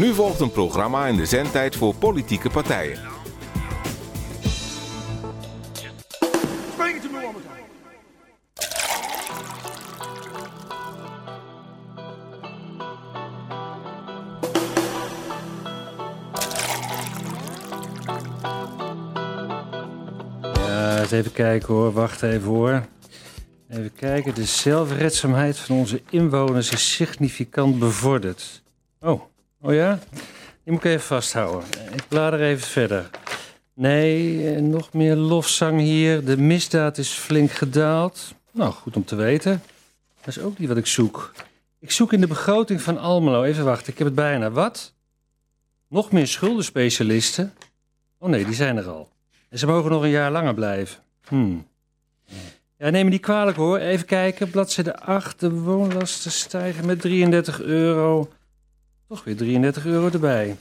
Nu volgt een programma in de zendtijd voor politieke partijen. Ja, eens even kijken hoor. Wacht even hoor. Even kijken. De zelfredzaamheid van onze inwoners is significant bevorderd. Oh, oh ja? Die moet ik even vasthouden. Ik blader even verder. Nee, eh, nog meer lofzang hier. De misdaad is flink gedaald. Nou, goed om te weten. Dat is ook niet wat ik zoek. Ik zoek in de begroting van Almelo. Even wachten, ik heb het bijna. Wat? Nog meer schuldenspecialisten? Oh nee, die zijn er al. En ze mogen nog een jaar langer blijven. Hmm. Ja, neem me niet kwalijk hoor. Even kijken, bladzijde 8. De woonlasten stijgen met 33 euro. Toch weer 33 euro erbij.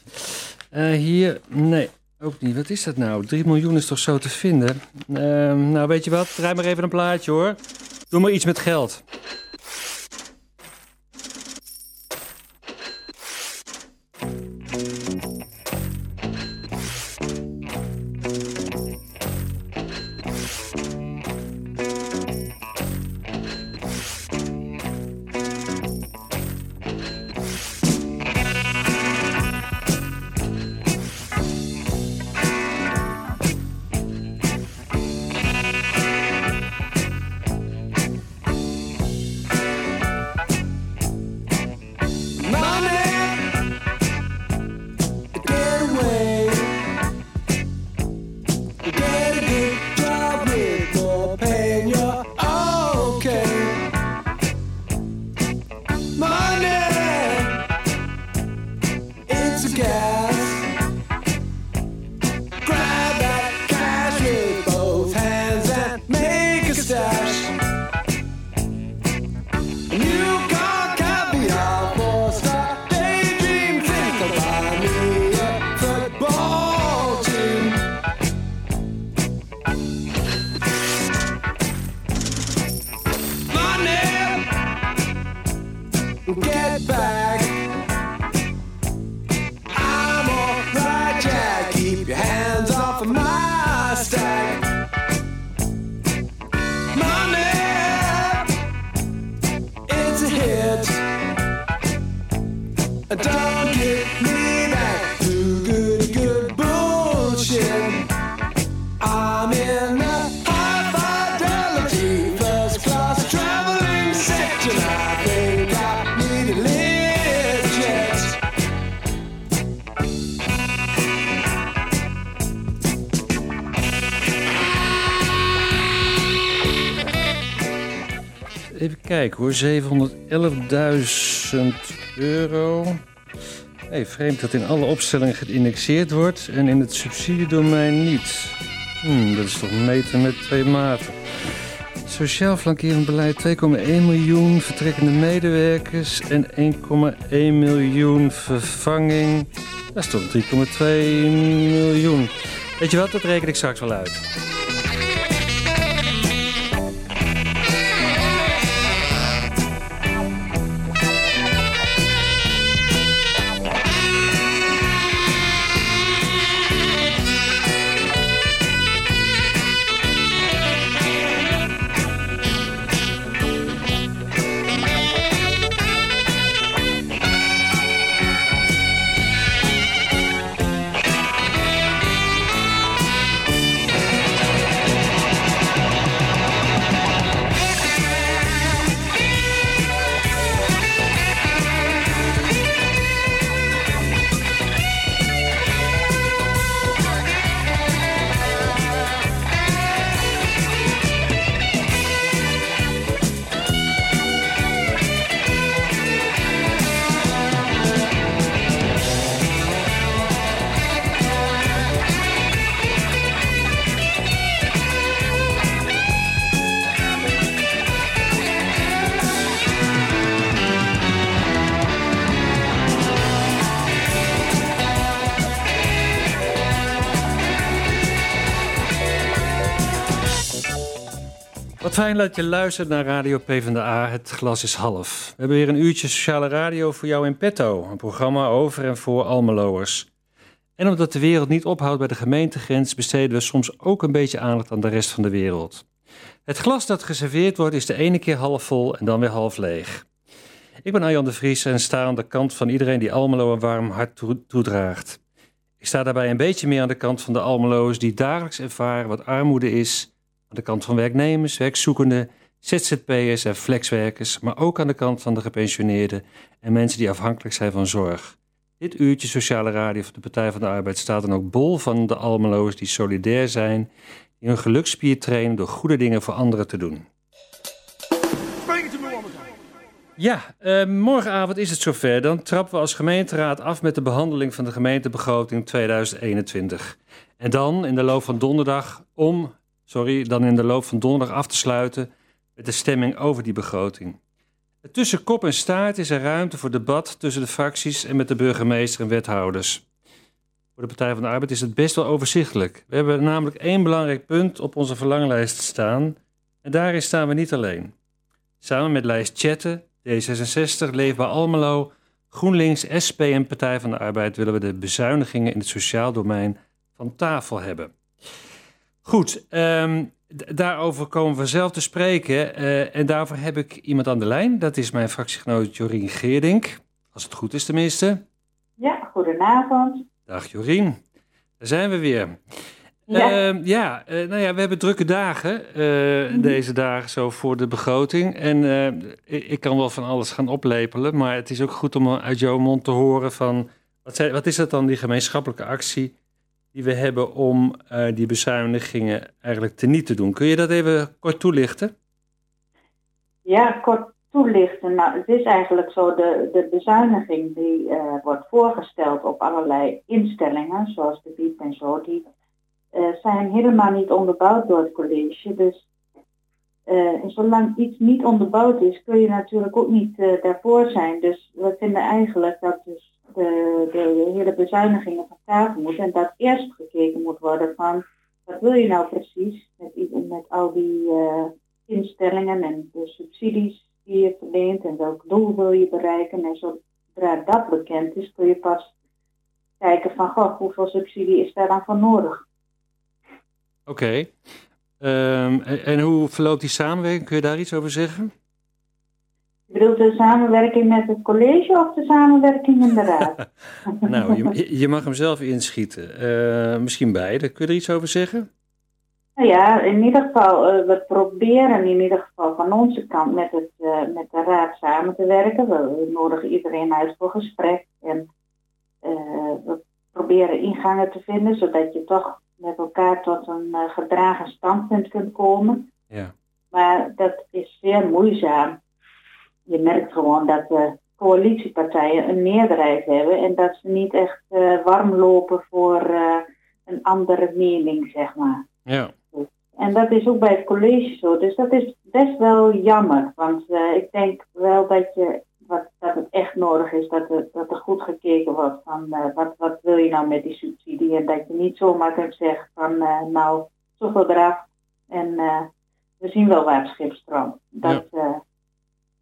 Eh, hier, nee, ook niet. Wat is dat nou? 3 miljoen is toch zo te vinden? Ehm, nou, weet je wat? Draai maar even een plaatje hoor. Doe maar iets met geld. Hoor, 711.000 euro. Hey, vreemd dat in alle opstellingen geïndexeerd wordt en in het subsidiedomein niet. Hmm, dat is toch meten met twee maten. Sociaal flankerend beleid 2,1 miljoen vertrekkende medewerkers en 1,1 miljoen vervanging. Dat is toch 3,2 miljoen. Weet je wat, dat reken ik straks wel uit. Fijn dat je luistert naar Radio PvdA. Het glas is half. We hebben weer een uurtje sociale radio voor jou in petto. Een programma over en voor Almeloers. En omdat de wereld niet ophoudt bij de gemeentegrens, besteden we soms ook een beetje aandacht aan de rest van de wereld. Het glas dat geserveerd wordt is de ene keer half vol en dan weer half leeg. Ik ben Arjan de Vries en sta aan de kant van iedereen die Almelo een warm hart toedraagt. Ik sta daarbij een beetje meer aan de kant van de Almeloers die dagelijks ervaren wat armoede is. Aan de kant van werknemers, werkzoekenden, ZZP'ers en flexwerkers, maar ook aan de kant van de gepensioneerden en mensen die afhankelijk zijn van zorg. Dit uurtje sociale radio van de Partij van de Arbeid staat dan ook bol van de Almeloers die solidair zijn, die hun gelukspier trainen door goede dingen voor anderen te doen. Ja, uh, morgenavond is het zover. Dan trappen we als gemeenteraad af met de behandeling van de gemeentebegroting 2021. En dan in de loop van donderdag om, sorry, dan in de loop van donderdag af te sluiten met de stemming over die begroting. Tussen kop en staart is er ruimte voor debat tussen de fracties en met de burgemeester en wethouders. Voor de Partij van de Arbeid is het best wel overzichtelijk. We hebben namelijk één belangrijk punt op onze verlanglijst staan. En daarin staan we niet alleen. Samen met lijst chatten, D66, Leefbaar Almelo, GroenLinks, SP en Partij van de Arbeid willen we de bezuinigingen in het sociaal domein van tafel hebben. Goed, um, daarover komen we zelf te spreken. Uh, en daarvoor heb ik iemand aan de lijn. Dat is mijn fractiegenoot Jorien Geerdink. Als het goed is tenminste. Ja, goedenavond. Dag Jorien. Daar zijn we weer. Ja, uh, ja uh, nou ja, we hebben drukke dagen uh, deze dagen zo voor de begroting. En ik, ik, kan wel van alles gaan oplepelen, maar het is ook goed om uit jouw mond te horen van... Wat, zijn, wat is dat dan, die gemeenschappelijke actie die we hebben om die bezuinigingen eigenlijk teniet te doen? Kun je dat even kort toelichten? Ja, kort toelichten. Nou, het is eigenlijk zo, de, de bezuiniging die wordt voorgesteld op allerlei instellingen, zoals de BIEB en zo, die uh, zijn helemaal niet onderbouwd door het college. Dus en zolang iets niet onderbouwd is, kun je natuurlijk ook niet daarvoor zijn. Dus we vinden eigenlijk dat dus de, de hele bezuinigingen van tafel moeten en dat eerst gekeken moet worden van wat wil je nou precies met, met al die instellingen en de subsidies die je verleent en welk doel wil je bereiken. En zodra dat bekend is, kun je pas kijken van goh, hoeveel subsidie is daar dan voor nodig. Oké. En, en, hoe verloopt die samenwerking? Kun je daar iets over zeggen? Je bedoelt de samenwerking met het college of de samenwerking in de raad? nou, je, je, mag hem zelf inschieten. Uh, misschien beide. Kun je er iets over zeggen? Nou ja, in ieder geval, uh, we proberen in ieder geval van onze kant met, het, uh, met de raad samen te werken. We nodigen iedereen uit voor gesprek en we proberen ingangen te vinden, zodat je toch met elkaar tot een gedragen standpunt kunt komen. Ja. Maar dat is zeer moeizaam. Je merkt gewoon dat de coalitiepartijen een meerderheid hebben en dat ze niet echt uh, warm lopen voor uh, een andere mening, zeg maar. Ja. En dat is ook bij het college zo. Dus dat is best wel jammer. Want ik denk wel dat je wat, dat het echt nodig is dat er, dat er goed gekeken wordt van wat, wat wil je nou met die subsidie. En dat je niet zomaar kunt zeggen van nou, zoveel eraf en we zien wel waar het schip stroomt. Dat ja.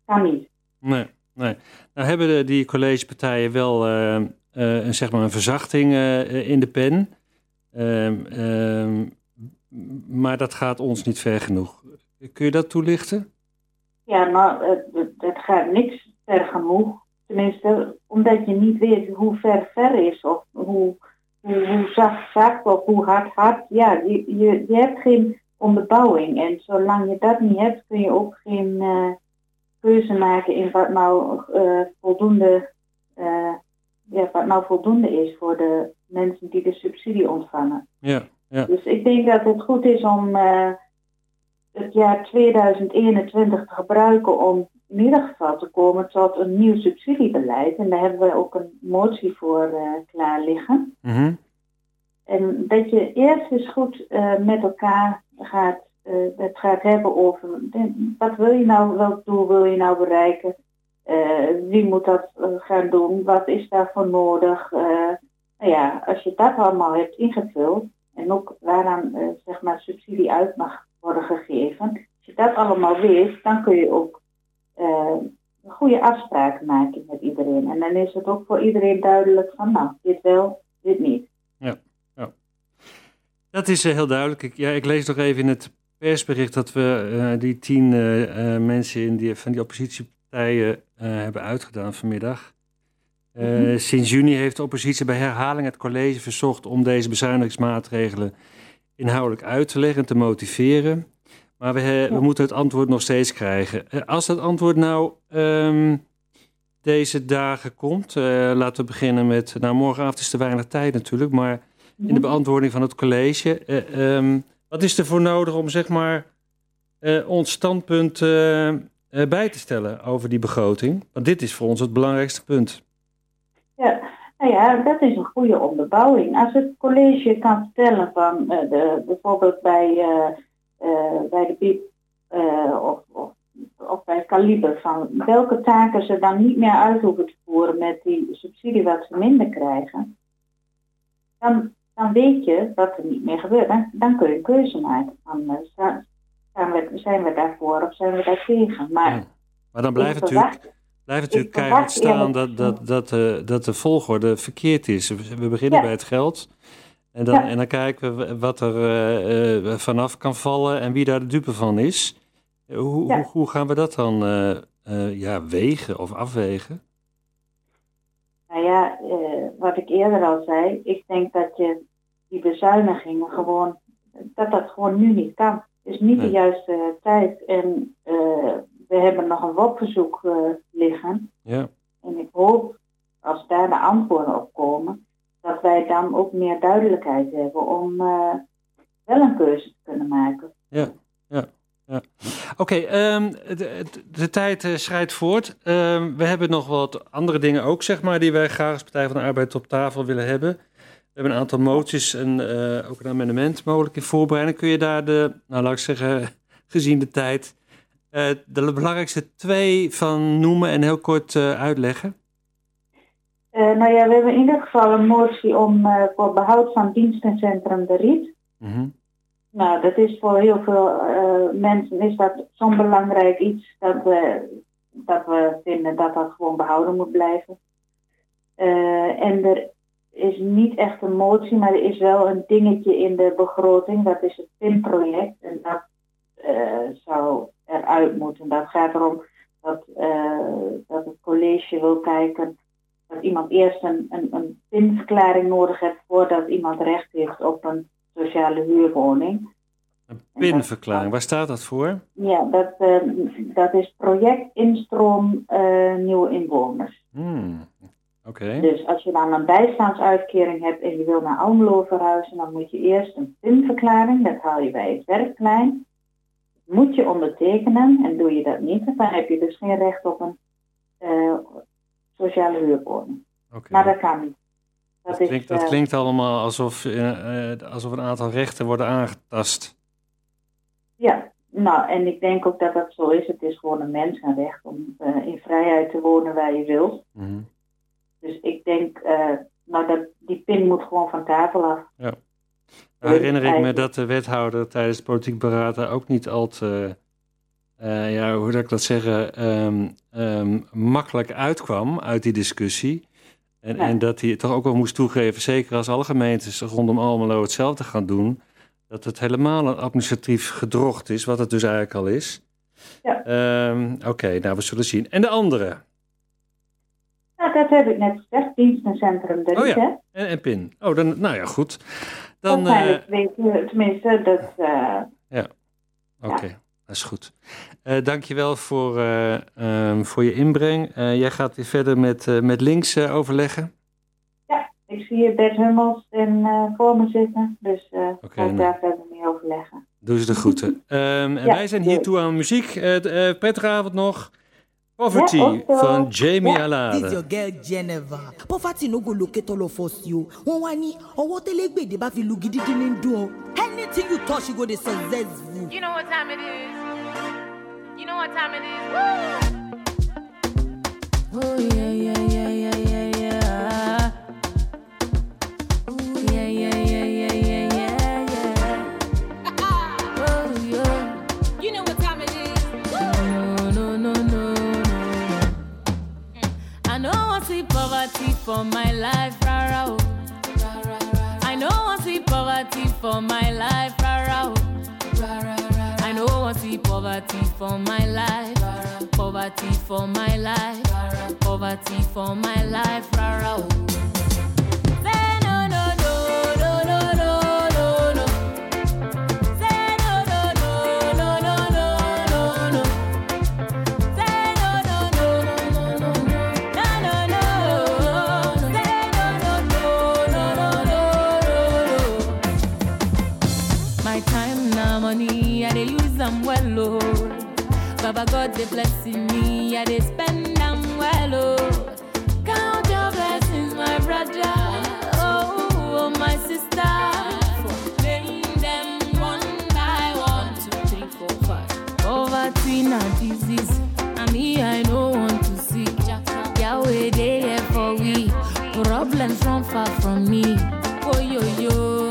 Kan niet. Nee, nee. Nou hebben de, die collegepartijen wel een, zeg maar een verzachting in de pen. Ehm, ehm, maar dat gaat ons niet ver genoeg. Kun je dat toelichten? Ja, nou, het, het gaat niks ver genoeg. Tenminste, omdat je niet weet hoe ver ver is of hoe, hoe, hoe zacht zacht of hoe hard hard. Ja, je, je, je hebt geen onderbouwing. En zolang je dat niet hebt, kun je ook geen uh, keuze maken in wat nou uh, voldoende, uh, ja, wat nou voldoende is voor de mensen die de subsidie ontvangen. Ja, ja. Dus ik denk dat het goed is om het jaar 2021 te gebruiken om in ieder geval te komen tot een nieuw subsidiebeleid. En daar hebben we ook een motie voor uh, klaar liggen. Mhm. En dat je eerst eens goed uh, met elkaar gaat, het gaat hebben over wat wil je nou, welk doel wil je nou bereiken? wie moet dat gaan doen? Wat is daarvoor nodig? nou ja, als je dat allemaal hebt ingevuld en ook waaraan zeg maar subsidie uit mag worden gegeven, je dat allemaal weet, dan kun je ook eh, een goede afspraken maken met iedereen. En dan is het ook voor iedereen duidelijk van, nou, dit wel, dit niet. Dat is eh, heel duidelijk. Ik, ja, ik lees nog even in het persbericht dat we eh, die tien eh, eh, mensen in die, van die oppositiepartijen hebben uitgedaan vanmiddag. Mhm. Sinds juni heeft de oppositie bij herhaling het college verzocht om deze bezuinigingsmaatregelen inhoudelijk uit te leggen en te motiveren. Maar we, we moeten het antwoord nog steeds krijgen. Als dat antwoord nou ehm, deze dagen komt, laten we beginnen met, nou morgenavond is te weinig tijd natuurlijk, maar in de beantwoording van het college. eh, ehm, wat is er voor nodig om zeg maar eh, ons standpunt eh, eh, bij te stellen over die begroting? Want dit is voor ons het belangrijkste punt. Ja, nou ja, dat is een goede onderbouwing. Als het college kan vertellen van bijvoorbeeld bij, bij de BIP of, of, of bij Kaliber van welke taken ze dan niet meer uit hoeven te voeren met die subsidie wat ze minder krijgen, dan, dan weet je wat er niet meer gebeurt. Dan, dan kun je een keuze maken van eh, zijn, we, zijn we daarvoor of zijn we daartegen. Maar Ja. Maar dan blijft natuurlijk, blijft natuurlijk keihard staan dat, dat, dat, eh, dat de volgorde verkeerd is. We beginnen Ja. bij het geld. En dan, Ja. en dan kijken we wat er eh, eh, vanaf kan vallen en wie daar de dupe van is. Hoe, hoe, hoe gaan we dat dan ja, wegen of afwegen? Nou ja, eh, wat ik eerder al zei, ik denk dat je die bezuinigingen gewoon, dat dat gewoon nu niet kan. Het is niet Nee. de juiste tijd en eh, we hebben nog een WOP-verzoek eh, liggen. Ja. En ik hoop, als daar de antwoorden op komen, dat wij dan ook meer duidelijkheid hebben om eh, wel een keuze te kunnen maken. Ja, ja, ja. Oké, ehm, de, de- de tijd schrijdt voort. Ehm, we hebben nog wat andere dingen ook, zeg maar, die wij graag als Partij van de Arbeid op tafel willen hebben. We hebben een aantal moties en eh, ook een amendement mogelijk in voorbereiding. Kun je daar de, nou laat ik zeggen, gezien de tijd, eh, de belangrijkste twee van noemen en heel kort uitleggen? Nou ja, we hebben in ieder geval een motie om voor behoud van dienstencentrum De Riet. Mhm. Nou, dat is voor heel veel eh, mensen is dat zo'n belangrijk iets dat we, dat we vinden dat dat gewoon behouden moet blijven. Eh, en er is niet echt een motie, maar er is wel een dingetje in de begroting. Dat is het PIN-project. En dat eh, zou eruit moeten. Dat gaat erom dat, dat het college wil kijken dat iemand eerst een, een, een PIN-verklaring nodig heeft voordat iemand recht heeft op een sociale huurwoning. Een pinverklaring, waar staat dat voor? Ja, dat, eh, dat is project instroom eh, nieuwe inwoners. Hmm, Oké, Dus als je dan een bijstandsuitkering hebt en je wil naar Almelo verhuizen, dan moet je eerst een PIN-verklaring, dat haal je bij het werkplein. Moet je ondertekenen en doe je dat niet, dan heb je dus geen recht op een eh, sociale huurwoning. oké. Maar dat kan niet. Dat klinkt, dat eh, klinkt allemaal alsof, eh, alsof een aantal rechten worden aangetast. Ja, nou, en ik denk ook dat dat zo is. Het is gewoon een mensenrecht om eh, in vrijheid te wonen waar je wilt. Mhm. Dus ik denk, nou, dat die pin moet gewoon van tafel af. Nou Dus herinner ik me dat de wethouder tijdens het politiek daar ook niet al te, ja, hoe zou ik dat zeggen, ehm, ehm, makkelijk uitkwam uit die discussie. En, en dat hij toch ook wel moest toegeven, zeker als alle gemeentes rondom Almelo hetzelfde gaan doen, dat het helemaal een administratief gedrocht is, wat het dus eigenlijk al is. Ja. Ehm, Oké, nou we zullen zien. En de andere? Nou, dat heb ik net gezegd, dienstencentrum de Oh ja. hè? En, en PIN. Oh, dan, nou ja, goed. Dan, eh, Waarschijnlijk weet je, tenminste, dat... eh, Oké, dat is goed. Eh dankjewel voor, eh, ehm, voor je inbreng. Eh, jij gaat weer verder met, eh, met links overleggen. ik zie hier Bert Hummels in, eh, voor me zitten, dus eh Oké, ga ik nou. daar verder mee overleggen. Doe ze de groeten. Ehm, en Ja, wij zijn hier toe aan muziek. Eh, eh, prettige avond nog. Poverty Ja, van Jamie Ja. This Alade. your girl Geneva. Poverty no go locate all of us yo. Wọ́n wá ní ọwọ́ tẹ́lẹ̀gbèdè bá fi lu gidigidi ní dùn. Anything you touch you go dey successful. You know what time it is. know what time it is. Woo! Oh, Ooh, yeah, yeah, yeah, yeah, yeah, yeah. Oh yeah, yeah, yeah, yeah, yeah, yeah, yeah. Oh, yeah. You know what time it is. Woo! No, no, no, no, no, no. Mm. I know I see poverty for my life, rara. Oh. I know I see poverty for my life, rara. Oh know I see poverty for my life, poverty for my life, poverty for my life, rara. oh. God dey blessing me, I dey spend them well, oh. Count your blessings, my brother, oh, oh my sister. Name them one by one, two, three, four, five. Poverty na disease, and me I no want to see. Yahweh dey here for we, problems run far from me. Oh yo yo,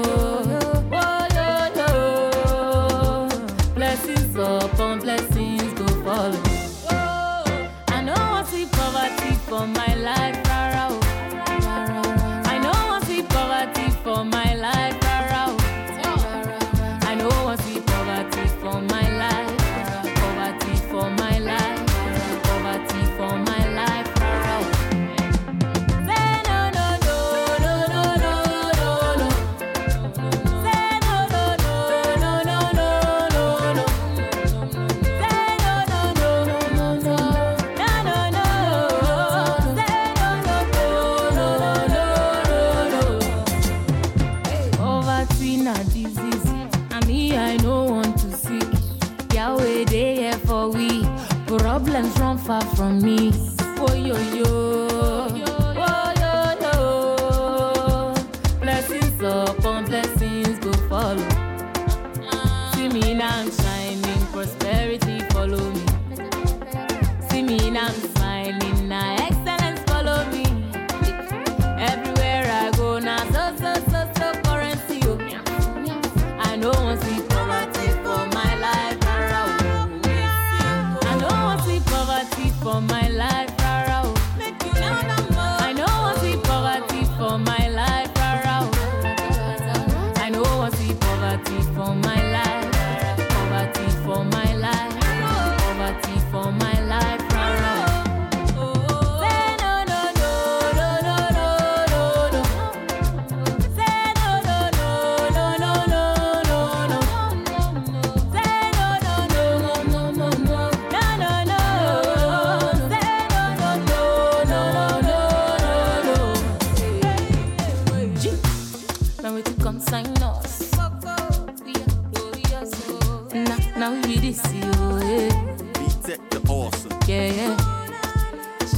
Now, now we this you, eh. B-Tech the awesome. Yeah, yeah.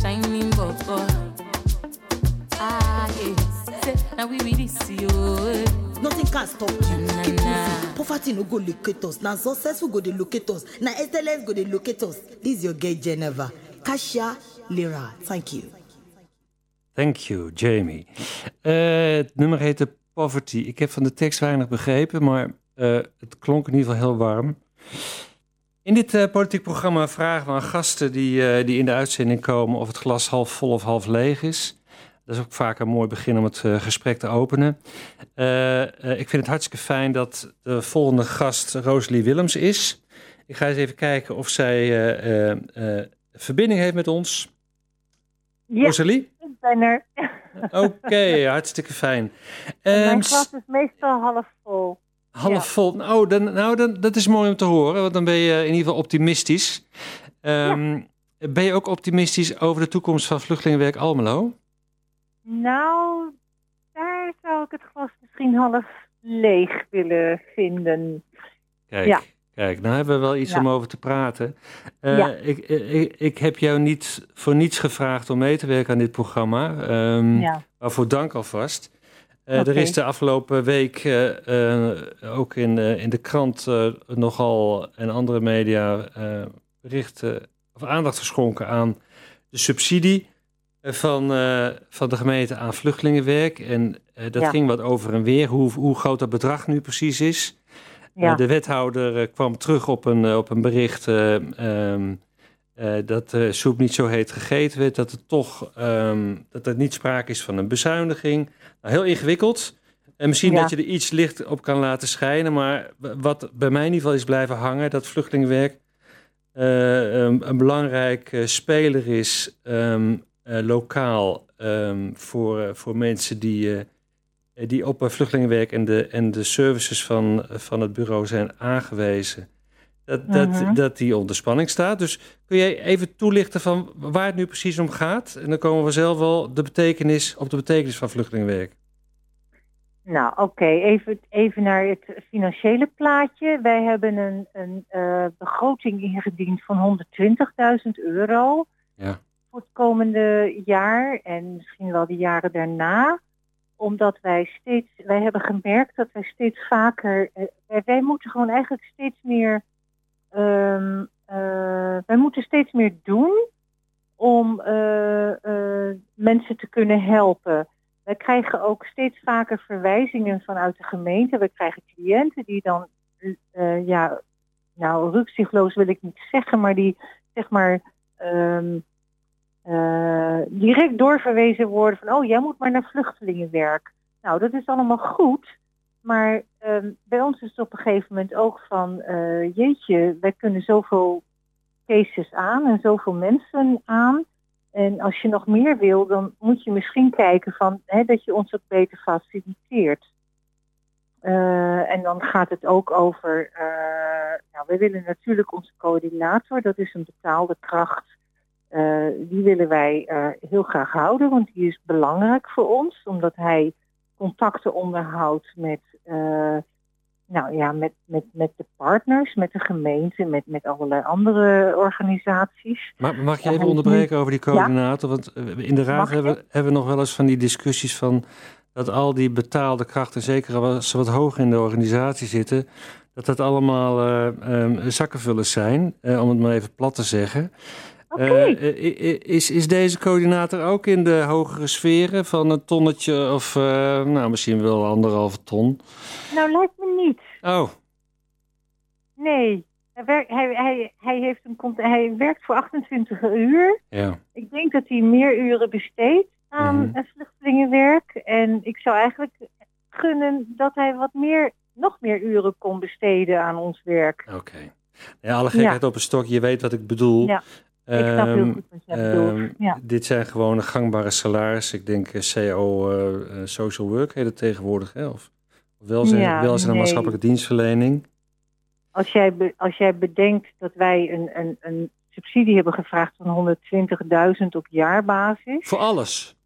Shining bubble. Ah, yeah. Say, now we really see you. eh. nothing can stop you Na, keep poverty no go locate us na successful go dey locate us na excellence go dey locate us this your girl geneva kasia lira thank you. Thank you, Jamie. Eh, het nummer heette Poverty. Ik heb van de tekst weinig begrepen, maar eh, het klonk in ieder geval heel warm. In dit eh, politiek programma vragen we aan gasten die, eh, die in de uitzending komen of het glas half vol of half leeg is. Dat is ook vaak een mooi begin om het eh, gesprek te openen. Ik vind het hartstikke fijn dat de volgende gast Rosalie Willems is. Ik ga eens even kijken of zij verbinding heeft met ons. Ja, Rosalie? ik ben er. Oké, hartstikke fijn. Mijn glas is meestal half vol. half ja. vol. Nou, dan, nou dan, dat is mooi om te horen, want dan ben je in ieder geval optimistisch. Ehm, Ben je ook optimistisch over de toekomst van Vluchtelingenwerk Almelo? Nou, daar zou ik het glas misschien half leeg willen vinden. Kijk, Ja. kijk, nou hebben we wel iets Ja. om over te praten. Eh, Ja. ik, ik, ik heb jou niet voor niets gevraagd om mee te werken aan dit programma. Ehm, Ja. Waarvoor dank alvast. Eh. Er is de afgelopen week eh, eh, ook in, in de krant nogal en andere media berichten of aandacht geschonken aan de subsidie van, van de gemeente aan vluchtelingenwerk. En dat Ja. ging wat over en weer, hoe, hoe groot dat bedrag nu precies is. Ja. De wethouder kwam terug op een, op een bericht eh, ehm, eh, dat de soep niet zo heet gegeten werd, dat, het toch, ehm, dat er niet sprake is van een bezuiniging. Nou, heel ingewikkeld. En misschien Ja. dat je er iets licht op kan laten schijnen, maar wat bij mij in ieder geval is blijven hangen, dat vluchtelingenwerk eh, een, een belangrijk eh, speler is ehm, eh, lokaal ehm, voor, eh, voor mensen die, eh, die op eh, vluchtelingenwerk en de, en de services van, van het bureau zijn aangewezen. Dat, dat, Mhm. dat die onder spanning staat. Dus kun jij even toelichten van waar het nu precies om gaat? En dan komen we zelf wel de betekenis, op de betekenis van vluchtelingenwerk. Nou, oké, even, even naar het financiële plaatje. Wij hebben een, een eh, begroting ingediend van 120.000 euro Ja. voor het komende jaar en misschien wel de jaren daarna. Omdat wij steeds, wij hebben gemerkt dat wij steeds vaker, eh, wij, wij moeten gewoon eigenlijk steeds meer, eh, wij moeten steeds meer doen om eh, eh, mensen te kunnen helpen. Wij krijgen ook steeds vaker verwijzingen vanuit de gemeente. We krijgen cliënten die dan, ja, nou, rukzichtloos wil ik niet zeggen, maar die zeg maar ehm, eh, direct doorverwezen worden van, oh, jij moet maar naar vluchtelingenwerk. Nou, dat is allemaal goed, maar ehm, bij ons is het op een gegeven moment ook van, eh, jeetje, wij kunnen zoveel cases aan en zoveel mensen aan. En als je nog meer wil, dan moet je misschien kijken van, hè, dat je ons ook beter faciliteert. Eh, en dan gaat het ook over, eh, nou, we willen natuurlijk onze coördinator, dat is een betaalde kracht. Die willen wij heel graag houden, want die is belangrijk voor ons, omdat hij contacten onderhoudt met, eh, nou ja, met, met, met de partners, met de gemeente, met, met allerlei andere organisaties. Maar mag je even onderbreken over die coördinator? Want eh, in de raad hebben, hebben we nog wel eens van die discussies van dat al die betaalde krachten, zeker als ze wat hoger in de organisatie zitten, dat dat allemaal eh, ehm, zakkenvullers zijn, om het maar even plat te zeggen. Eh, i- is, is deze coördinator ook in de hogere sferen van een tonnetje of eh, nou, misschien wel anderhalve ton? Nou, lijkt me niet. Oh, Nee. Hij, werkt, hij, hij, hij, heeft een, cont- hij werkt voor 28 uur. ja. Ik denk dat hij meer uren besteedt aan Mhm. eh, vluchtelingenwerk. En ik zou eigenlijk gunnen dat hij wat meer, nog meer uren kon besteden aan ons werk. Oké. Ja, alle gekheid op een stok, je weet wat ik bedoel. Ja, ik snap heel Ehm, goed wat jij bedoelt. Ehm, Ja. Dit zijn gewoon gangbare salarissen. Ik denk eh, CO eh, eh, Social Work heet het tegenwoordig. Hè? Of welzijn, Ja, welzijn en nee. maatschappelijke dienstverlening. Als jij, be- als jij bedenkt dat wij een, een, een subsidie hebben gevraagd van 120.000 op jaarbasis. Voor alles?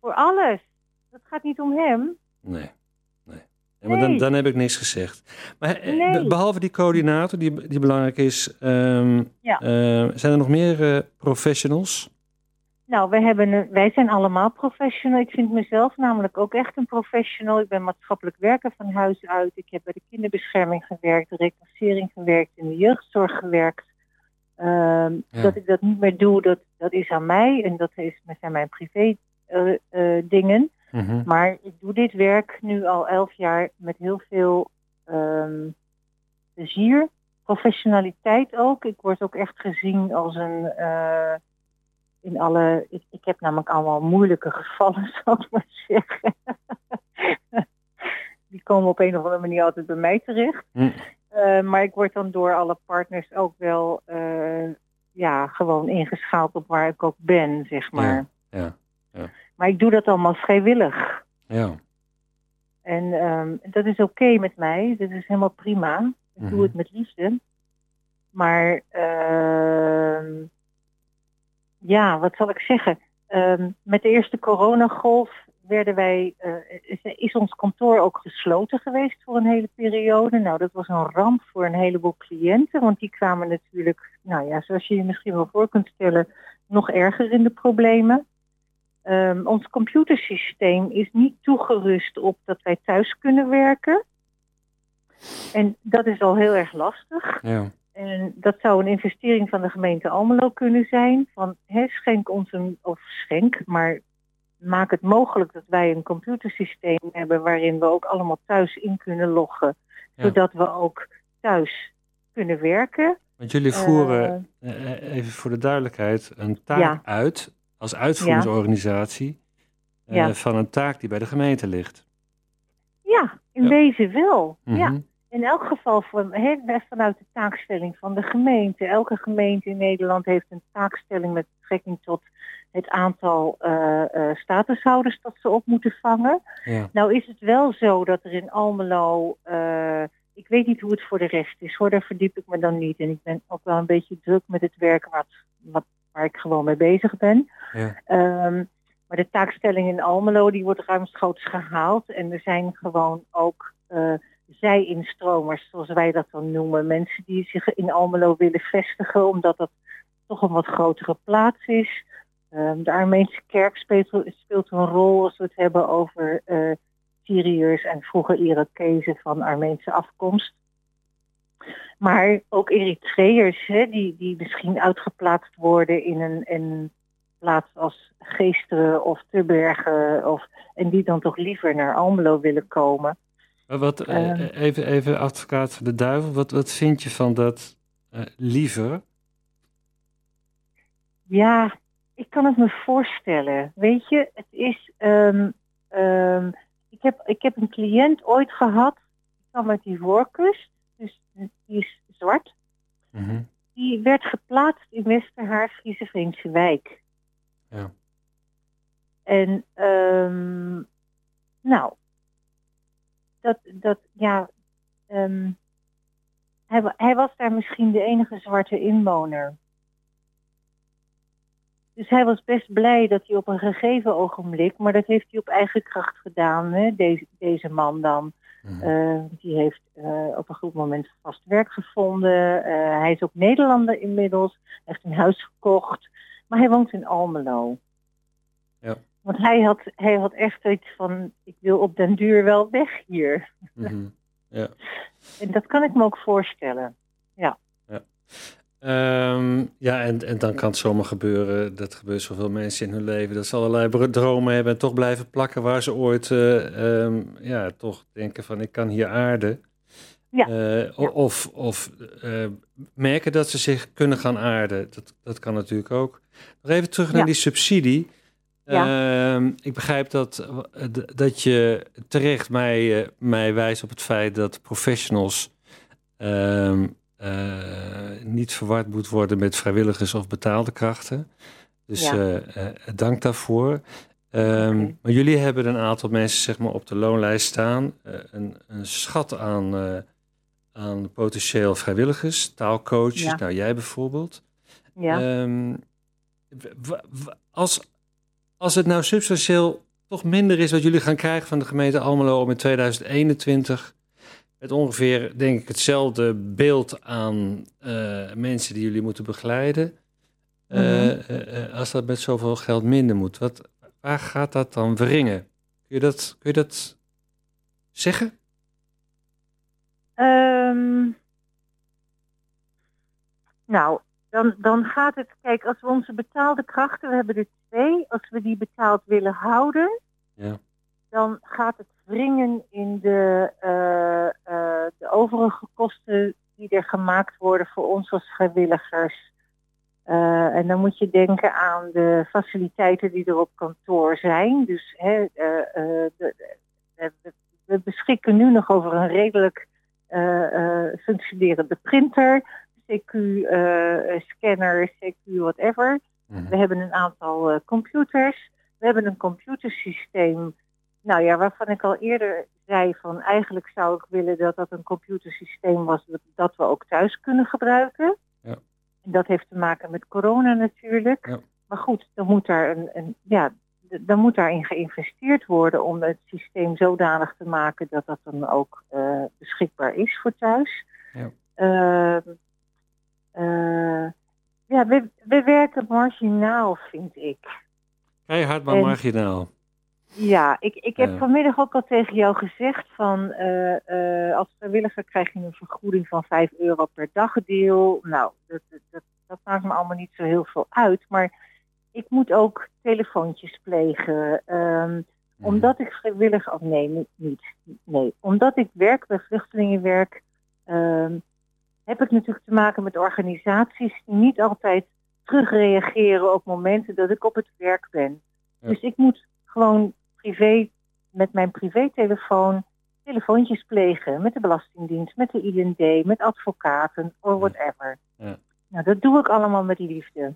Voor alles. Dat gaat niet om hem. Nee. Nee. Ja, maar dan, dan heb ik niks gezegd. Maar eh, Nee. behalve die coördinator die, die belangrijk is, ehm, Ja. eh, zijn er nog meer eh, professionals? Nou, wij, hebben wij zijn allemaal professional. Ik vind mezelf namelijk ook echt een professional. Ik ben maatschappelijk werker van huis uit. Ik heb bij de kinderbescherming gewerkt, de reclassering gewerkt, in de jeugdzorg gewerkt. Ehm, Ja. Dat ik dat niet meer doe, dat, dat is aan mij en dat is, zijn mijn privé eh, Mhm. Maar ik doe dit werk nu al elf jaar met heel veel ehm, plezier, professionaliteit ook. Ik word ook echt gezien als een. eh, in alle. Ik, ik heb namelijk allemaal moeilijke gevallen, zou ik maar zeggen. Die komen op een of andere manier altijd bij mij terecht. Hm. Eh, maar ik word dan door alle partners ook wel. eh, ja, gewoon ingeschaald op waar ik ook ben, zeg maar. Ja, ja, Maar ik doe dat allemaal vrijwillig. ja. En ehm, dat is oké met mij. Dat is helemaal prima. Ik Mhm. doe het met liefde. Maar ehm, ja, wat zal ik zeggen? Ehm, met de eerste coronagolf werden wij, eh, is, is ons kantoor ook gesloten geweest voor een hele periode. Nou, dat was een ramp voor een heleboel cliënten. Want die kwamen natuurlijk, nou ja, zoals je je misschien wel voor kunt stellen, nog erger in de problemen. Ehm, ons computersysteem is niet toegerust op dat wij thuis kunnen werken. En dat is al heel erg lastig. ja. En dat zou een investering van de gemeente Almelo kunnen zijn. Van hè, schenk ons een, of schenk, maar maak het mogelijk dat wij een computersysteem hebben waarin we ook allemaal thuis in kunnen loggen. Ja. Zodat we ook thuis kunnen werken. Want jullie voeren, eh, even voor de duidelijkheid, een taak Ja. uit als uitvoeringsorganisatie eh, Ja. van een taak die bij de gemeente ligt. Ja, in Ja. wezen wel. Ja. Mhm. In elk geval van, he, vanuit de taakstelling van de gemeente. Elke gemeente in Nederland heeft een taakstelling met betrekking tot het aantal eh, statushouders dat ze op moeten vangen. Ja. Nou is het wel zo dat er in Almelo, ik weet niet hoe het voor de rest is hoor, daar verdiep ik me dan niet. En ik ben ook wel een beetje druk met het werk wat, wat, waar ik gewoon mee bezig ben. Ja. Ehm, maar de taakstelling in Almelo die wordt ruimschoots gehaald. En er zijn gewoon ook eh zij-instromers, zoals wij dat dan noemen. Mensen die zich in Almelo willen vestigen, omdat dat toch een wat grotere plaats is. Ehm, de Armeense kerk speelt, speelt een rol als we het hebben over eh Syriërs en vroeger Irakezen van Armeense afkomst. Maar ook Eritreërs, hè, die, die misschien uitgeplaatst worden in een, een plaats als Geesteren of Terbergen. Of, en die dan toch liever naar Almelo willen komen. Maar wat, eh, Ehm. even, even advocaat de duivel, wat, wat vind je van dat eh, liever? Ja, ik kan het me voorstellen. Weet je, het is. ehm, ehm, ik, heb, ik heb een cliënt ooit gehad. Die kwam uit die voorkust. Dus die is zwart. Mhm. Die werd geplaatst in Westerhaar, Friese wijk. Ja. En, ehm, nou, dat, dat ja, ehm, hij, hij was daar misschien de enige zwarte inwoner. Dus hij was best blij dat hij op een gegeven ogenblik, maar dat heeft hij op eigen kracht gedaan, hè, deze, deze man dan. Mhm. Eh, die heeft eh, op een goed moment vast werk gevonden. Eh, hij is ook Nederlander inmiddels. Heeft een huis gekocht. Maar hij woont in Almelo. Ja. Want hij had, hij had echt iets van, ik wil op den duur wel weg hier. Mhm. Ja. En dat kan ik me ook voorstellen. Ehm, ja, en, en dan kan het zomaar gebeuren, dat gebeurt zoveel mensen in hun leven, dat ze allerlei dromen hebben en toch blijven plakken waar ze ooit eh, ehm, ja, toch denken van ik kan hier aarden. Ja. Eh, o- Of, of eh, merken dat ze zich kunnen gaan aarden. Dat, dat kan natuurlijk ook. Nog even terug naar Ja. die subsidie. Ja. Ehm, ik begrijp dat, eh, dat je terecht mij, mij wijst op het feit dat professionals ehm, eh, niet verward moet worden met vrijwilligers of betaalde krachten. Dus Ja. dank daarvoor. Ehm. Maar jullie hebben een aantal mensen zeg maar, op de loonlijst staan. Een, een schat aan, aan potentieel vrijwilligers, taalcoaches. Ja. Nou, jij bijvoorbeeld. Ja. Ehm, als, als het nou substantieel toch minder is wat jullie gaan krijgen van de gemeente Almelo om in 2021 met ongeveer, denk ik, hetzelfde beeld aan eh, mensen die jullie moeten begeleiden. Eh, Mhm. eh, als dat met zoveel geld minder moet, wat, waar gaat dat dan wringen? Kun je dat, kun je dat zeggen? Ehm, nou, dan, dan gaat het, kijk, als we onze betaalde krachten, we hebben er twee, als we die betaald willen houden, Ja. dan gaat het wringen in de, eh, eh, de overige kosten die er gemaakt worden voor ons als vrijwilligers. Eh, en dan moet je denken aan de faciliteiten die er op kantoor zijn. Dus hè, de- de- we- beschikken nu nog over een redelijk functionerende printer, CQ-scanner, CQ whatever. Mhm. We hebben een aantal eh, computers. We hebben een computersysteem, nou ja, waarvan ik al eerder zei van eigenlijk zou ik willen dat dat een computersysteem was dat, we ook thuis kunnen gebruiken. Ja. En dat heeft te maken met corona natuurlijk. Ja. Maar goed, dan moet daar een, een ja, dan moet daarin geïnvesteerd worden om het systeem zodanig te maken dat dat dan ook eh, beschikbaar is voor thuis. Ja. Ehm, eh, ja, we, we werken marginaal, vind ik. Keihard, maar En- marginaal. Ja, ik, ik heb vanmiddag ook al tegen jou gezegd van eh, als vrijwilliger krijg je een vergoeding van 5 euro per dagdeel. Nou, dat, dat, dat, dat maakt me allemaal niet zo heel veel uit. Maar ik moet ook telefoontjes plegen. ehm, Mhm. Omdat ik vrijwillig, oh, nee, niet, nee, omdat ik werk bij vluchtelingenwerk, ehm, heb ik natuurlijk te maken met organisaties die niet altijd terugreageren op momenten dat ik op het werk ben. Ja. Dus ik moet gewoon privé met mijn privételefoon telefoontjes plegen met de Belastingdienst, met de IND, met advocaten or whatever. Ja. Nou, dat doe ik allemaal met liefde.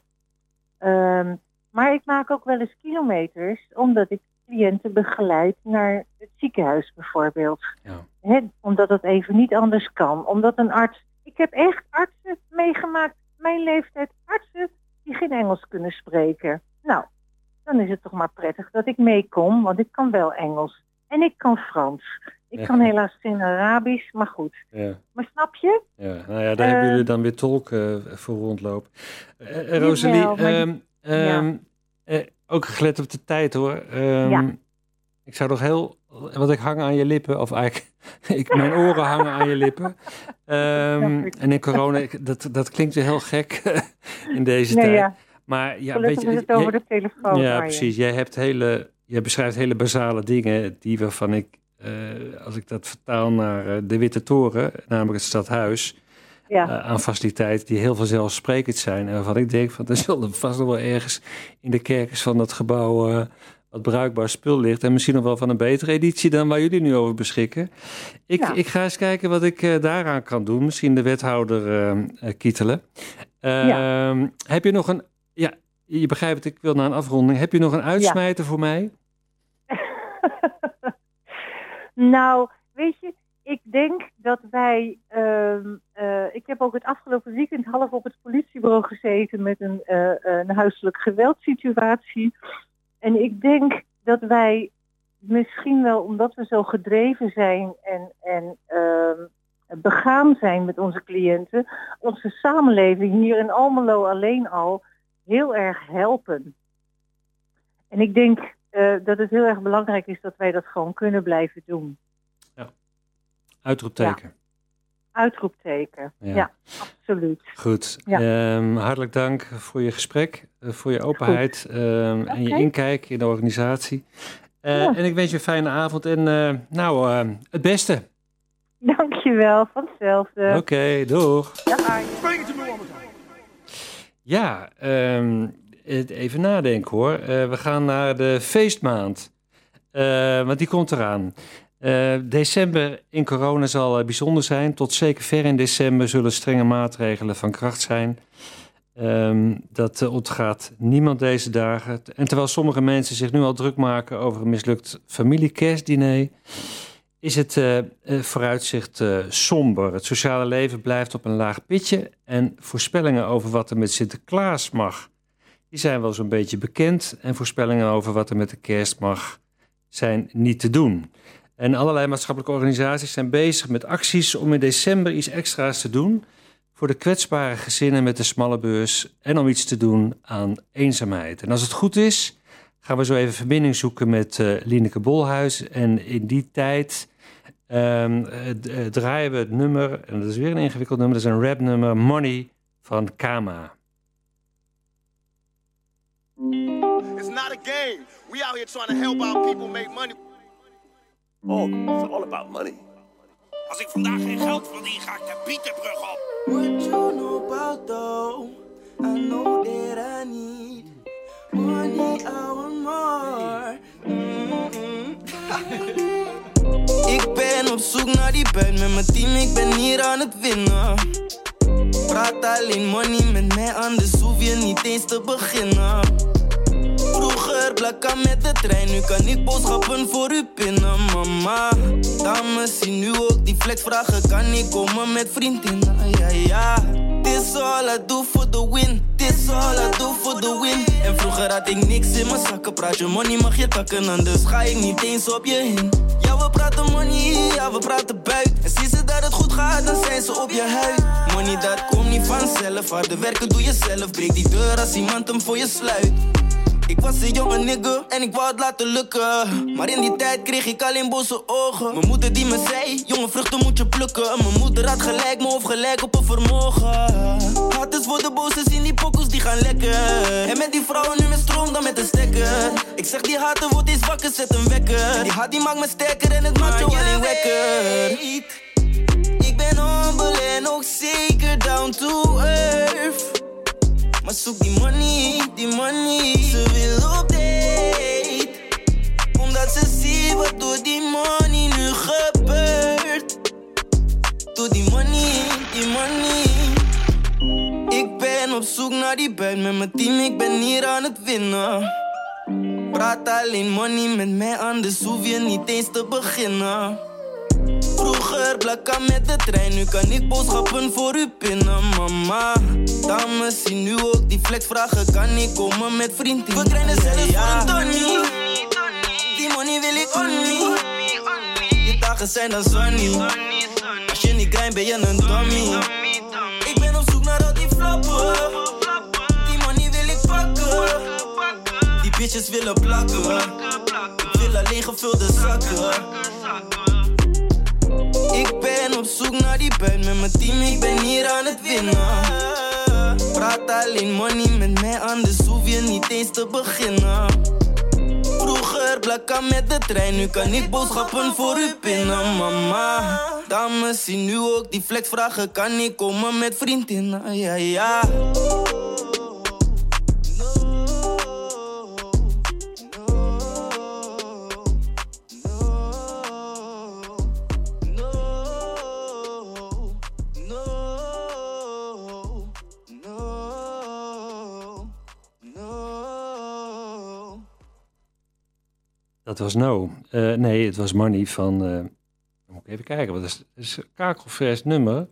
Ehm, maar ik maak ook wel eens kilometers omdat ik cliënten begeleid naar het ziekenhuis bijvoorbeeld. Ja. Omdat het even niet anders kan. Omdat een arts. Ik heb echt artsen meegemaakt, mijn leeftijd, artsen die geen Engels kunnen spreken. Nou, dan is het toch maar prettig dat ik meekom, want ik kan wel Engels. En ik kan Frans. Ik Ja. kan helaas geen Arabisch, maar goed. Ja. Maar snap je? Ja, nou ja, daar hebben Eh, jullie dan weer tolken eh, voor rondlopen. Eh, eh, Rosalie, maar- ehm, ehm, eh, ook gelet op de tijd hoor. Ehm, Ja. Ik zou nog heel, want ik hang aan je lippen, of eigenlijk, ik, mijn oren hangen aan je lippen. Ehm, en in corona, ik- dat, dat klinkt weer heel gek in deze nee, tijd. ja. Maar ja, Gelukkig weet je, het over de telefoon. ja, precies. Jij hebt hele, jij beschrijft hele basale dingen die waarvan ik, eh, als ik dat vertaal naar eh, de Witte Toren, namelijk het stadhuis, Ja. eh, aan faciliteiten die heel vanzelfsprekend zijn. En waarvan ik denk, van, er zal er vast nog wel ergens in de kerkers van dat gebouw eh, wat bruikbaar spul ligt. En misschien nog wel van een betere editie dan waar jullie nu over beschikken. Ik, Ja. ik ga eens kijken wat ik eh, daaraan kan doen. Misschien de wethouder kietelen. Ehm, Heb je nog een... Ja, je begrijpt het, ik wil naar een afronding. Heb je nog een uitsmijter voor mij? Nou, weet je, ik denk dat wij. ehm, eh, ik heb ook het afgelopen weekend half op het politiebureau gezeten met een, eh, een huiselijk geweldsituatie. En ik denk dat wij misschien wel, omdat we zo gedreven zijn en, en ehm, begaan zijn met onze cliënten, onze samenleving hier in Almelo alleen al heel erg helpen. En ik denk dat het heel erg belangrijk is dat wij dat gewoon kunnen blijven doen. Uitroepteken. Uitroepteken. Ja. Ja, absoluut. Goed. Ja. Ehm, hartelijk dank voor je gesprek, eh, voor je openheid ehm, en je inkijk in de organisatie. Eh, Ja. En ik wens je een fijne avond en eh, nou, eh, het beste. Dankjewel, van hetzelfde. Oké, doeg. Dag Arjen. Ja, ehm, het- even nadenken hoor. Eh, we gaan naar de feestmaand. Eh, want die komt eraan. Eh, december in corona zal eh, bijzonder zijn. Tot zeker ver in december zullen strenge maatregelen van kracht zijn. Ehm, dat eh, ontgaat niemand deze dagen. En terwijl sommige mensen zich nu al druk maken over een mislukt familiekerstdiner, is het vooruitzicht somber. Het sociale leven blijft op een laag pitje en voorspellingen over wat er met Sinterklaas mag, die zijn wel zo'n beetje bekend. En voorspellingen over wat er met de kerst mag, zijn niet te doen. En allerlei maatschappelijke organisaties zijn bezig met acties om in december iets extra's te doen voor de kwetsbare gezinnen met de smalle beurs en om iets te doen aan eenzaamheid. En als het goed is, gaan we zo even verbinding zoeken met eh Lineke Bolhuis. En in die tijd ehm, eh, eh, draaien we het nummer, en dat is weer een ingewikkeld nummer, dat is een rapnummer, Money van Kama. It's not a game. We out here trying to help our people make money. Oh, it's all about money. Als ik vandaag geen geld verdien, ga ik de Pieterbrug op. What you know about though? I know that I need money, I want more. Mm-mm. ik ben op zoek naar die band met mijn team, ik ben hier aan het winnen. Praat alleen money met mij, anders hoef je niet eens te beginnen. Vroeger blakka met de trein, nu kan ik boodschappen voor u pinnen, mama. Dames zien nu ook die flex vragen, kan ik komen met vriendinnen? Ja, ja. This all I do for the win, this all I do for the win. En vroeger had ik niks in mijn zakken, praat je money mag je takken, anders ga ik niet eens op je heen. Ja, we praten money, ja, we praten buik. En zie ze dat het goed gaat, dan zijn ze op je huid. Money dat komt niet vanzelf, harde werken doe je zelf. Breek die deur als iemand hem voor je sluit. Ik was een jonge nigger en ik wou het laten lukken. Maar in die tijd kreeg ik alleen boze ogen. Mijn moeder die me zei, jonge vruchten moet je plukken. Mijn moeder had gelijk, me of gelijk op een vermogen. Had is voor de boze zien die pokkels die gaan lekker. En met die vrouwen nu met stroom dan met een stekker. Ik zeg die haten wordt eens wakker, zet een wekker. Die haat die maakt me sterker en het maakt je alleen wekker. Ik ben onbeleefd ben ook zeker down to earth. Maar zoek die money, die money. Ze wil op date. Omdat ze ziet wat door die money nu gebeurt. Door die money, die money. Ik ben op zoek naar die buit met mijn team, ik ben hier aan het winnen. Praat alleen money met mij, anders hoef je niet eens te beginnen. Vroeger blakka met de trein, nu kan ik boodschappen voor u pinnen, mama. Dames zien nu ook die flex vragen, kan ik komen met vrienden? We krijgen zelfs voor een Donnie. Die money wil ik on me. Die dagen zijn dan sunny. Als je niet grind ben je een dummy. Ik ben op zoek naar al die flappen. Die money wil ik pakken. Die bitches willen plakken. Ik wil alleen gevulde zakken. Ik ben op zoek naar die buit met mijn team, ik ben hier aan het winnen. Praat alleen money met mij, anders hoef je niet eens te beginnen. Vroeger blakka met de trein, nu kan ik boodschappen voor u pinnen, mama. Dames zien nu ook die flex vragen, kan ik komen met vriendinnen, ja ja. Dat was No. Eh, nee, het was Money van... eh, moet ik even kijken, wat is het? is een kakelvers nummer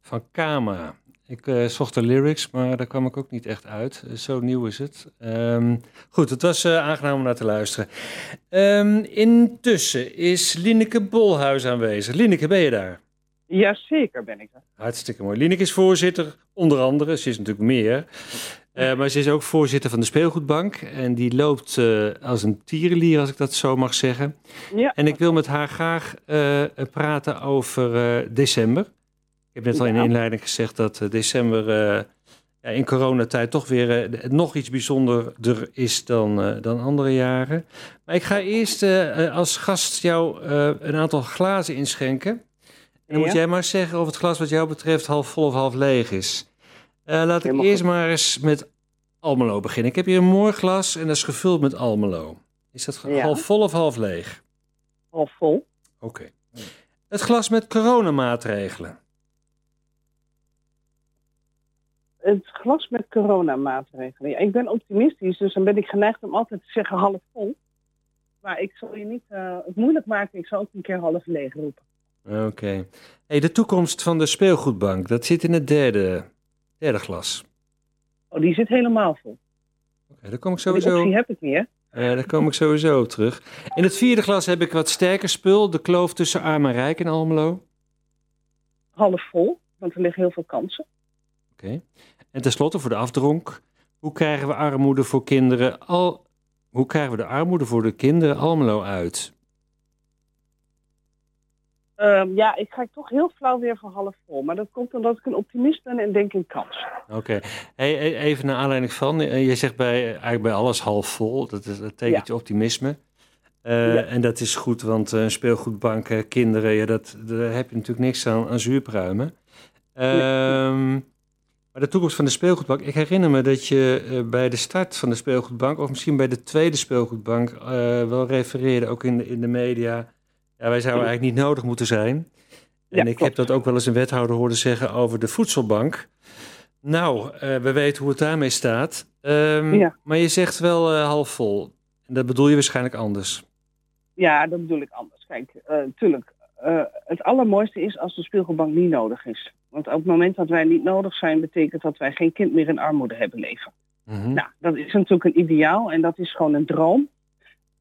van Kama. Ik eh, zocht de lyrics, maar daar kwam ik ook niet echt uit. Zo nieuw is het. Ehm, goed, het was aangenaam om naar te luisteren. Ehm, intussen is Lineke Bolhuis aanwezig. Lineke, ben je daar? Jazeker ben ik er. Hartstikke mooi. Lineke is voorzitter, onder andere. Ze is natuurlijk meer. Eh, maar ze is ook voorzitter van de Speelgoedbank. En die loopt eh, als een tierenlier, als ik dat zo mag zeggen. Ja. En ik wil met haar graag eh, praten over december. Ik heb net al in de inleiding gezegd dat december in coronatijd toch weer nog iets bijzonderder is dan, dan andere jaren. Maar ik ga eerst als gast jou een aantal glazen inschenken. En dan moet jij maar zeggen of het glas wat jou betreft half vol of half leeg is. Eh, laat ik eerst maar eens met Almelo beginnen. Ik heb hier een mooi glas en dat is gevuld met Almelo. Is dat Ja. half vol of half leeg? Half vol. Oké. Het glas met coronamaatregelen. Het glas met coronamaatregelen. Ja, ik ben optimistisch, dus dan ben ik geneigd om altijd te zeggen half vol. Maar ik zal je niet eh, het moeilijk maken. Ik zal ook een keer half leeg roepen. Oké. Hey, de toekomst van de speelgoedbank, dat zit in het derde, derde glas. Oh, die zit helemaal vol. Oké, daar kom ik Die sowieso... optie heb ik niet, hè? Eh, daar kom ik sowieso op terug. In het vierde glas heb ik wat sterker spul. De kloof tussen arm en rijk in Almelo. Half vol, want er liggen heel veel kansen. Oké. En tenslotte voor de afdronk. Hoe krijgen we armoede voor kinderen al... Hoe krijgen we de armoede voor de kinderen Almelo uit? Ehm, ja, ik ga toch heel flauw weer voor half vol. Maar dat komt omdat ik een optimist ben en denk in kans. Oké. Hey, e- even naar aanleiding van... eh, je zegt bij, eigenlijk bij alles half vol. Dat, is, dat tekent je optimisme. Eh, Ja. En dat is goed, want een speelgoedbank, eh, kinderen... Ja, dat, daar heb je natuurlijk niks aan, aan zuurpruimen. Ehm, maar de toekomst van de speelgoedbank... Ik herinner me dat je bij de start van de speelgoedbank... of misschien bij de tweede speelgoedbank... wel refereerde, ook in de, in de media... Ja, wij zouden eigenlijk niet nodig moeten zijn. En Ja, ik heb dat ook wel eens een wethouder horen zeggen over de voedselbank. Nou, eh, we weten hoe het daarmee staat. Ehm, Ja. Maar je zegt wel eh, half vol. En dat bedoel je waarschijnlijk anders. Ja, dat bedoel ik anders. Kijk, eh tuurlijk. het allermooiste is als de speelgoedbank niet nodig is. Want op het moment dat wij niet nodig zijn, betekent dat wij geen kind meer in armoede hebben leven. Mhm. Nou, dat is natuurlijk een ideaal en dat is gewoon een droom.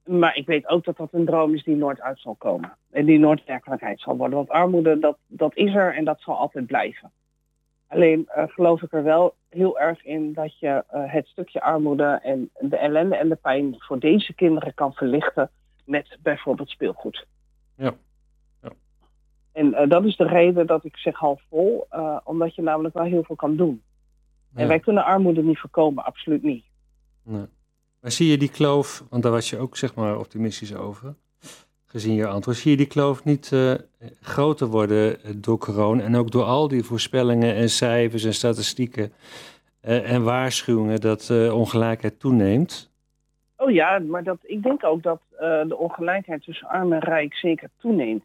Maar ik weet ook dat dat een droom is die nooit uit zal komen. En die nooit werkelijkheid zal worden. Want armoede, dat, dat is er en dat zal altijd blijven. Alleen eh, geloof ik er wel heel erg in dat je eh, het stukje armoede en de ellende en de pijn voor deze kinderen kan verlichten met bijvoorbeeld speelgoed. Ja. Ja. En eh, dat is de reden dat ik zeg half vol, omdat je namelijk wel heel veel kan doen. En wij kunnen armoede niet voorkomen, absoluut niet. Nee. Maar zie je die kloof, want daar was je ook zeg maar optimistisch over. gezien je antwoord. Zie je die kloof niet eh, groter worden eh, door corona en ook door al die voorspellingen en cijfers en statistieken eh, en waarschuwingen dat ongelijkheid toeneemt? Oh ja, maar dat, ik denk ook dat de ongelijkheid tussen arm en rijk zeker toeneemt.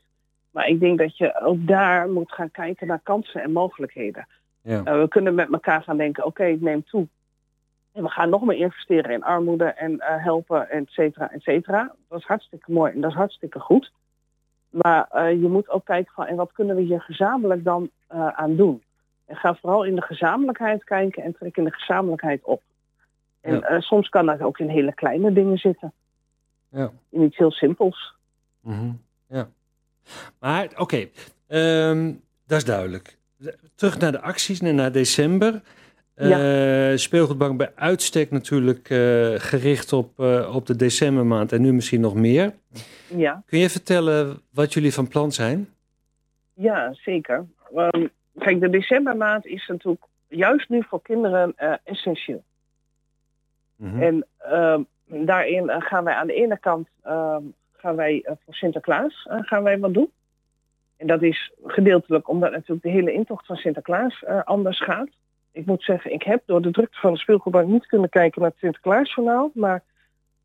Maar ik denk dat je ook daar moet gaan kijken naar kansen en mogelijkheden. Ja. We kunnen met elkaar gaan denken, oké, het neemt toe. En we gaan nog meer investeren in armoede en eh, helpen, et cetera, et cetera. Dat is hartstikke mooi en dat is hartstikke goed. Maar eh, je moet ook kijken van, en wat kunnen we hier gezamenlijk dan eh, aan doen? En ga vooral in de gezamenlijkheid kijken en trek in de gezamenlijkheid op. En Ja. soms kan dat ook in hele kleine dingen zitten. Ja. In iets heel simpels. Mhm, Ja. Maar oké, ehm, dat is duidelijk. Terug naar de acties en naar december. Eh, Speelgoedbank bij uitstek natuurlijk eh, gericht op, eh, op de decembermaand en nu misschien nog meer. Ja. Kun je vertellen wat jullie van plan zijn? Ja, zeker. Ehm, kijk, de decembermaand is natuurlijk juist nu voor kinderen essentieel. Mhm. En ehm, daarin gaan wij aan de ene kant ehm, gaan wij voor Sinterklaas gaan wij wat doen. En dat is gedeeltelijk omdat natuurlijk de hele intocht van Sinterklaas anders gaat. Ik moet zeggen, ik heb door de drukte van de speelgoedbank niet kunnen kijken naar het Sinterklaasjournaal. Maar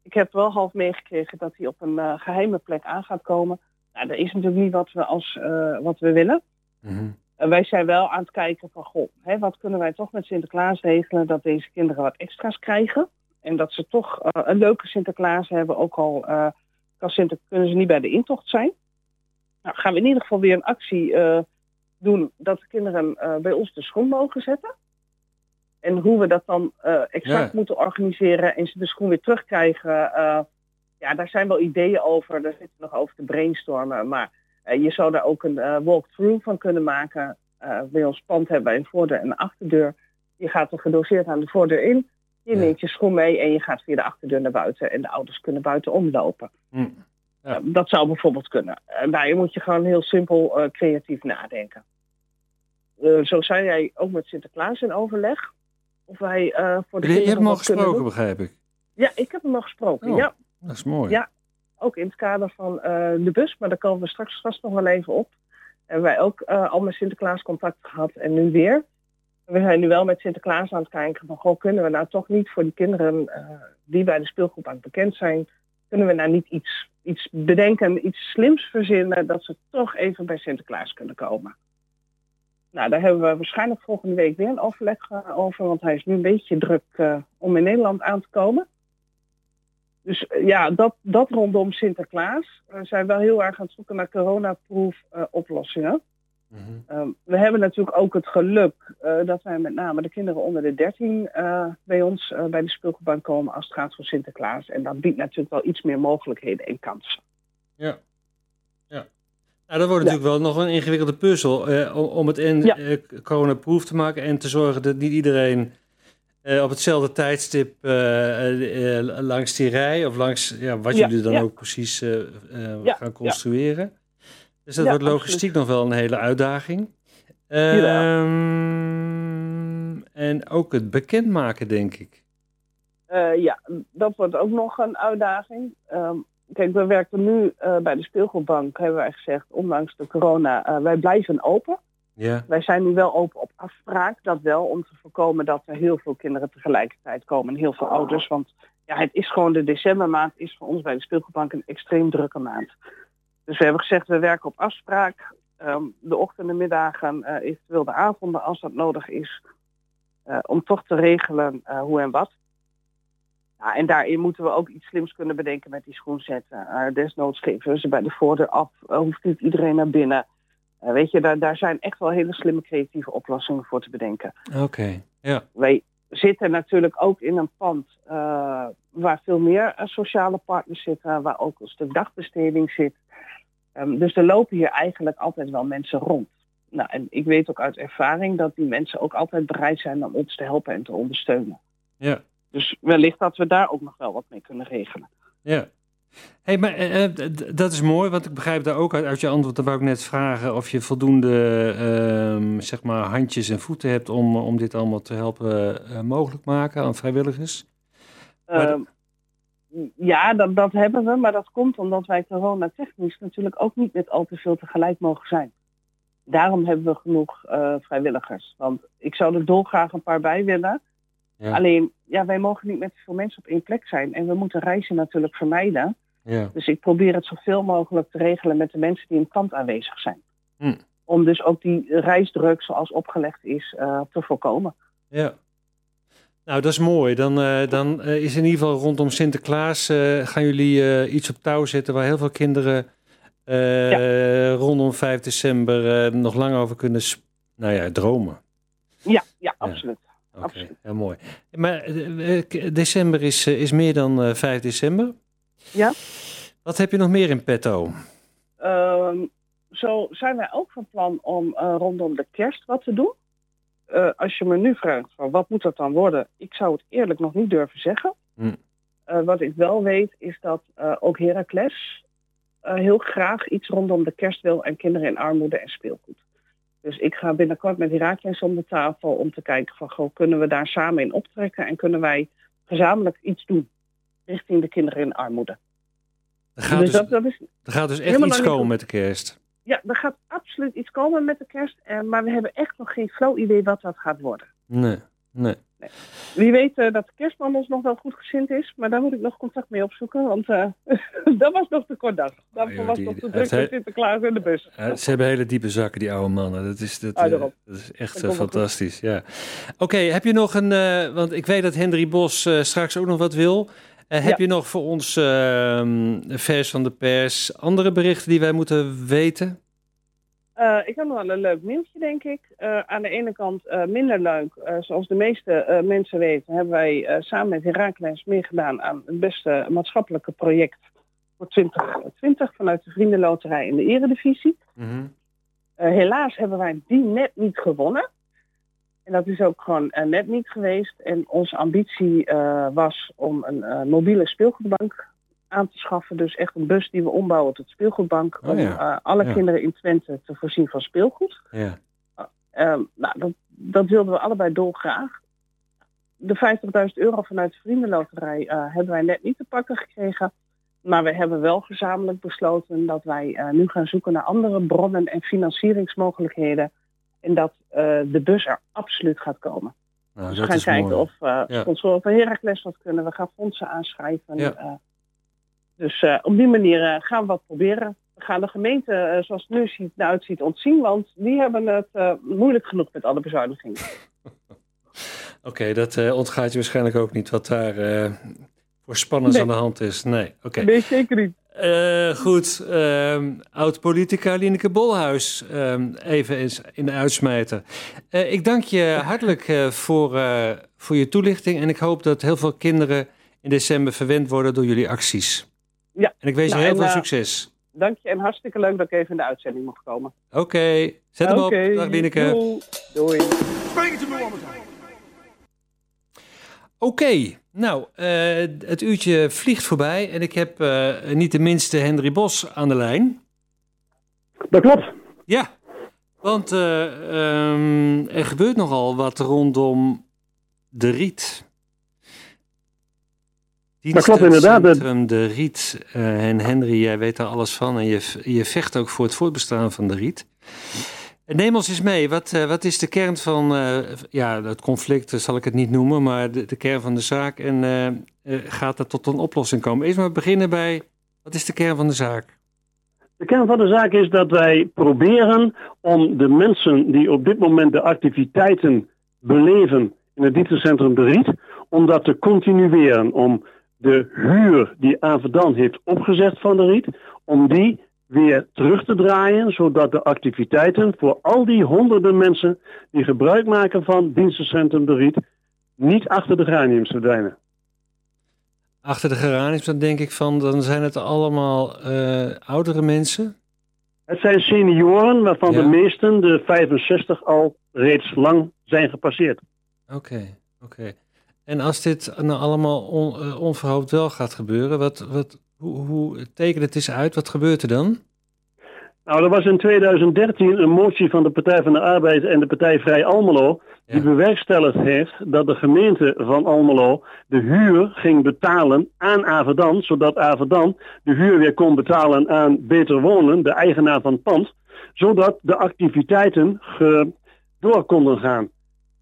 ik heb wel half meegekregen dat hij op een eh, geheime plek aan gaat komen. Nou, dat is natuurlijk niet wat we, als, eh, wat we willen. Mhm. En wij zijn wel aan het kijken van, goh, hè, wat kunnen wij toch met Sinterklaas regelen dat deze kinderen wat extra's krijgen. En dat ze toch eh, een leuke Sinterklaas hebben, ook al kan Sinter kunnen ze niet bij de intocht zijn. Nou, gaan we in ieder geval weer een actie doen dat de kinderen bij ons de schoen mogen zetten. En hoe we dat dan eh, exact Ja. moeten organiseren en ze de schoen weer terugkrijgen. eh, ja, daar zijn wel ideeën over. Daar zitten we nog over te brainstormen. Maar eh, je zou daar ook een walkthrough van kunnen maken. Bij ons pand hebben wij een voordeur en een achterdeur. Je gaat er gedoseerd aan de voordeur in. Je neemt je schoen mee en je gaat via de achterdeur naar buiten. En de ouders kunnen buiten omlopen. Hm. Dat zou bijvoorbeeld kunnen. En daarin moet je gewoon heel simpel creatief nadenken. Zo zijn jij ook met Sinterklaas in overleg. Of wij eh, voor de Je, je hebt hem al gesproken, begrijp ik. Ja, ik heb hem al gesproken. Oh, ja. Dat is mooi. Ja, ook in het kader van eh, de bus, maar daar komen we straks vast nog wel even op. Hebben wij ook eh, al met Sinterklaas contact gehad en nu weer. We zijn nu wel met Sinterklaas aan het kijken van, goh, kunnen we nou toch niet voor die kinderen die bij de speelgroep bekend zijn, kunnen we nou niet iets, iets bedenken, iets slims verzinnen, dat ze toch even bij Sinterklaas kunnen komen. Nou, daar hebben we waarschijnlijk volgende week weer een overleg eh, over, want hij is nu een beetje druk eh, om in Nederland aan te komen. Dus eh, ja, dat, dat rondom Sinterklaas. We zijn wel heel erg aan het zoeken naar coronaproof oplossingen. Ehm, we hebben natuurlijk ook het geluk dat wij met name de kinderen onder de 13 eh, bij ons bij de speelgoedbank komen als het gaat voor Sinterklaas. En dat biedt natuurlijk wel iets meer mogelijkheden en kansen. Ja. Nou, dat wordt natuurlijk wel nog een ingewikkelde puzzel eh, om, het en Ja. eh, coronaproof te maken en te zorgen dat niet iedereen eh, op hetzelfde tijdstip eh, eh, langs die rij of langs ja, wat Ja, jullie dan ja. ook precies eh, eh, Ja, gaan construeren. Dus dat Ja, wordt logistiek nog wel een hele uitdaging. Ehm, en ook het bekendmaken, denk ik. Eh, ja, dat wordt ook nog een uitdaging. Ehm, kijk, we werken nu eh, bij de speelgoedbank, hebben wij gezegd, ondanks de corona, eh, wij blijven open. Ja. Wij zijn nu wel open op afspraak, dat wel, om te voorkomen dat er heel veel kinderen tegelijkertijd komen en heel veel ouders. Want ja, het is gewoon de decembermaand, is voor ons bij de speelgoedbank een extreem drukke maand. Dus we hebben gezegd, we werken op afspraak. Ehm, de ochtenden, middagen, eh, eventueel de avonden als dat nodig is. om toch te regelen hoe en wat. Ja, en daarin moeten we ook iets slims kunnen bedenken met die schoenzetten. Uh, desnoods geven ze bij de voordeur af. Eh, hoeft niet iedereen naar binnen. Eh, weet je, daar, daar zijn echt wel hele slimme creatieve oplossingen voor te bedenken. Oké, ja. Wij zitten natuurlijk ook in een pand waar veel meer sociale partners zitten, waar ook een stuk dagbesteding zit. Ehm, dus er lopen hier eigenlijk altijd wel mensen rond. Nou, en ik weet ook uit ervaring dat die mensen ook altijd bereid zijn om ons te helpen en te ondersteunen. Ja. Dus wellicht dat we daar ook nog wel wat mee kunnen regelen. Ja. Hey, maar eh, eh, dat is mooi, want ik begrijp daar ook uit, uit je antwoord. Dan wou ik net vragen of je voldoende ehm, zeg maar handjes en voeten hebt om, om dit allemaal te helpen eh, mogelijk maken aan vrijwilligers. Maar Ehm, Ja, dat, dat hebben we, maar dat komt omdat wij coronatechnisch natuurlijk ook niet met al te veel tegelijk mogen zijn. Daarom hebben we genoeg vrijwilligers. Want ik zou er dolgraag een paar bij willen. Ja. Alleen, ja, wij mogen niet met zoveel mensen op één plek zijn. En we moeten reizen natuurlijk vermijden. Ja. Dus ik probeer het zoveel mogelijk te regelen met de mensen die in kamp aanwezig zijn. Hm. Om dus ook die reisdruk zoals opgelegd is eh, te voorkomen. Ja. Nou, dat is mooi. Dan, eh, dan eh, is in ieder geval rondom Sinterklaas gaan jullie iets op touw zetten waar heel veel kinderen rondom 5 december nog lang over kunnen nou ja, dromen. Ja, ja, absoluut. Oké, heel mooi. Maar eh, eh, december is, eh, is meer dan eh 5 december. Ja. Wat heb je nog meer in petto? Ehm, zo zijn wij ook van plan om rondom de kerst wat te doen. Als je me nu vraagt van wat moet dat dan worden, ik zou het eerlijk nog niet durven zeggen. Hm. Wat ik wel weet is dat ook Heracles heel graag iets rondom de kerst wil en kinderen in armoede en speelgoed. Dus ik ga binnenkort met Heracles om de tafel om te kijken van goh, kunnen we daar samen in optrekken en kunnen wij gezamenlijk iets doen richting de kinderen in armoede. Er gaat dus dus, dat, dat is er gaat dus echt iets komen met de kerst. Ja, er gaat absoluut iets komen met de kerst. eh, maar we hebben echt nog geen flow idee wat dat gaat worden. Nee, nee. Wie weet eh, dat de kerstman ons nog wel goed gezind is. Maar daar moet ik nog contact mee opzoeken. Want eh, dat was nog te kort dag. Daarvoor joh, was die- nog te druk met Sinterklaas in de bus. Ze hebben hele diepe zakken, die oude mannen. Dat is, dat, Ah, eh, dat is echt Dat fantastisch. Ja. Oké, heb je nog een. want ik weet dat Hendry Bos straks ook nog wat wil. Heb Ja. je nog voor ons eh, vers van de pers andere berichten die wij moeten weten? Eh, ik heb nog wel een leuk nieuwtje, denk ik. Eh, aan de ene kant eh, minder leuk. Zoals de meeste mensen weten, hebben wij samen met Herakles meegedaan aan het beste maatschappelijke project voor 2020 vanuit de Vriendenloterij in de Eredivisie. Mhm. Helaas hebben wij die net niet gewonnen. En dat is ook gewoon net niet geweest. En onze ambitie was om een mobiele speelgoedbank aan te schaffen. Dus echt een bus die we ombouwen tot speelgoedbank. Oh om ja. eh, alle Ja. kinderen in Twente te voorzien van speelgoed. Ja. Ehm, nou, dat, dat wilden we allebei dolgraag. De 50.000 euro vanuit de Vriendenloterij eh, hebben wij net niet te pakken gekregen. Maar we hebben wel gezamenlijk besloten dat wij eh, nu gaan zoeken naar andere bronnen en financieringsmogelijkheden. En dat eh, de bus er absoluut gaat komen. Nou, dus we gaan is kijken mooi. of uh, Ja. sponsoren van Heracles wat kunnen. We gaan fondsen aanschrijven. Ja. Dus eh, op die manier eh, gaan we wat proberen. We gaan de gemeente, eh, zoals het nu ziet, eruit ziet ontzien. Want die hebben het moeilijk genoeg met alle bezuinigingen. Oké, dat eh, ontgaat je waarschijnlijk ook niet wat daar voor spannends Nee. aan de hand is. Nee, oké. Nee, zeker niet. Goed, ehm, oud-politica Lineke Bolhuis, ehm, even eens in de uitsmijter. Ik dank je hartelijk voor, voor je toelichting en ik hoop dat heel veel kinderen in december verwend worden door jullie acties. Ja. En ik wens Nou, je heel en, veel eh, succes. Dank je en hartstikke leuk dat ik even in de uitzending mocht komen. Oké, zet hem op. Dag Lineke. doei. Doei. Oké, nou, eh, het uurtje vliegt voorbij en ik heb eh, niet de minste Henry Bos aan de lijn. Dat klopt. Ja, want eh, ehm, er gebeurt nogal wat rondom de Riet. Dat klopt inderdaad. Dienstcentrum De Riet. eh, en Henry, jij weet daar alles van en je, je vecht ook voor het voortbestaan van de Riet. Neem ons eens mee, wat, eh, wat is de kern van, eh, ja, het conflict zal ik het niet noemen, maar de, de kern van de zaak en gaat er tot een oplossing komen? Eerst maar beginnen bij, wat is de kern van de zaak? De kern van de zaak is dat wij proberen om de mensen die op dit moment de activiteiten beleven in het dienstencentrum De Riet, om dat te continueren. Om de huur die Avedan heeft opgezet van De Riet, om die weer terug te draaien, zodat de activiteiten voor al die honderden mensen die gebruik maken van dienstencentrum De Riet, niet achter de graniums verdwijnen. Achter de geraniums, dan denk ik van, dan zijn het allemaal eh, oudere mensen. Het zijn senioren waarvan Ja. de meesten de 65 al reeds lang zijn gepasseerd. Oké, oké. En als dit nou allemaal on, eh, onverhoopt wel gaat gebeuren, wat, wat, hoe, hoe teken het eens uit, wat gebeurt er dan? Nou, er was in 2013 een motie van de Partij van de Arbeid en de Partij Vrij Almelo. Die bewerkstelligd heeft dat de gemeente van Almelo de huur ging betalen aan Avedan. Zodat Avedan de huur weer kon betalen aan Beter Wonen, de eigenaar van het pand. Zodat de activiteiten door konden gaan.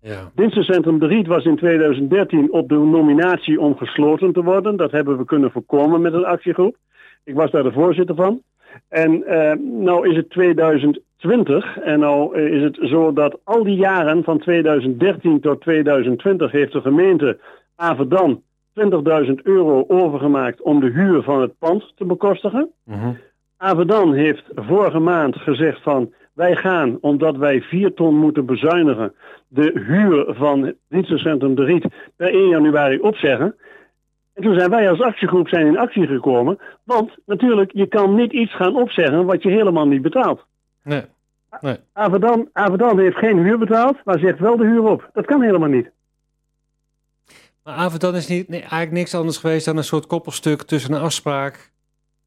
Ja. Dienstencentrum De Riet was in 2013 op de nominatie om gesloten te worden. Dat hebben we kunnen voorkomen met een actiegroep. Ik was daar de voorzitter van. En eh, nou is het 2020 en nou eh, is het zo dat al die jaren van 2013 tot 2020 heeft de gemeente Avedan 20.000 euro overgemaakt om de huur van het pand te bekostigen. Avedan heeft vorige maand gezegd van wij gaan, omdat wij 4 ton moeten bezuinigen, de huur van het dienstencentrum De Riet per 1 januari opzeggen. En toen zijn wij als actiegroep zijn in actie gekomen. Want natuurlijk, je kan niet iets gaan opzeggen wat je helemaal niet betaalt. Nee. nee. Avedan, Avedan heeft geen huur betaald, maar zegt wel de huur op. Dat kan helemaal niet. Maar Avedan is niet, nee, eigenlijk niks anders geweest dan een soort koppelstuk tussen een afspraak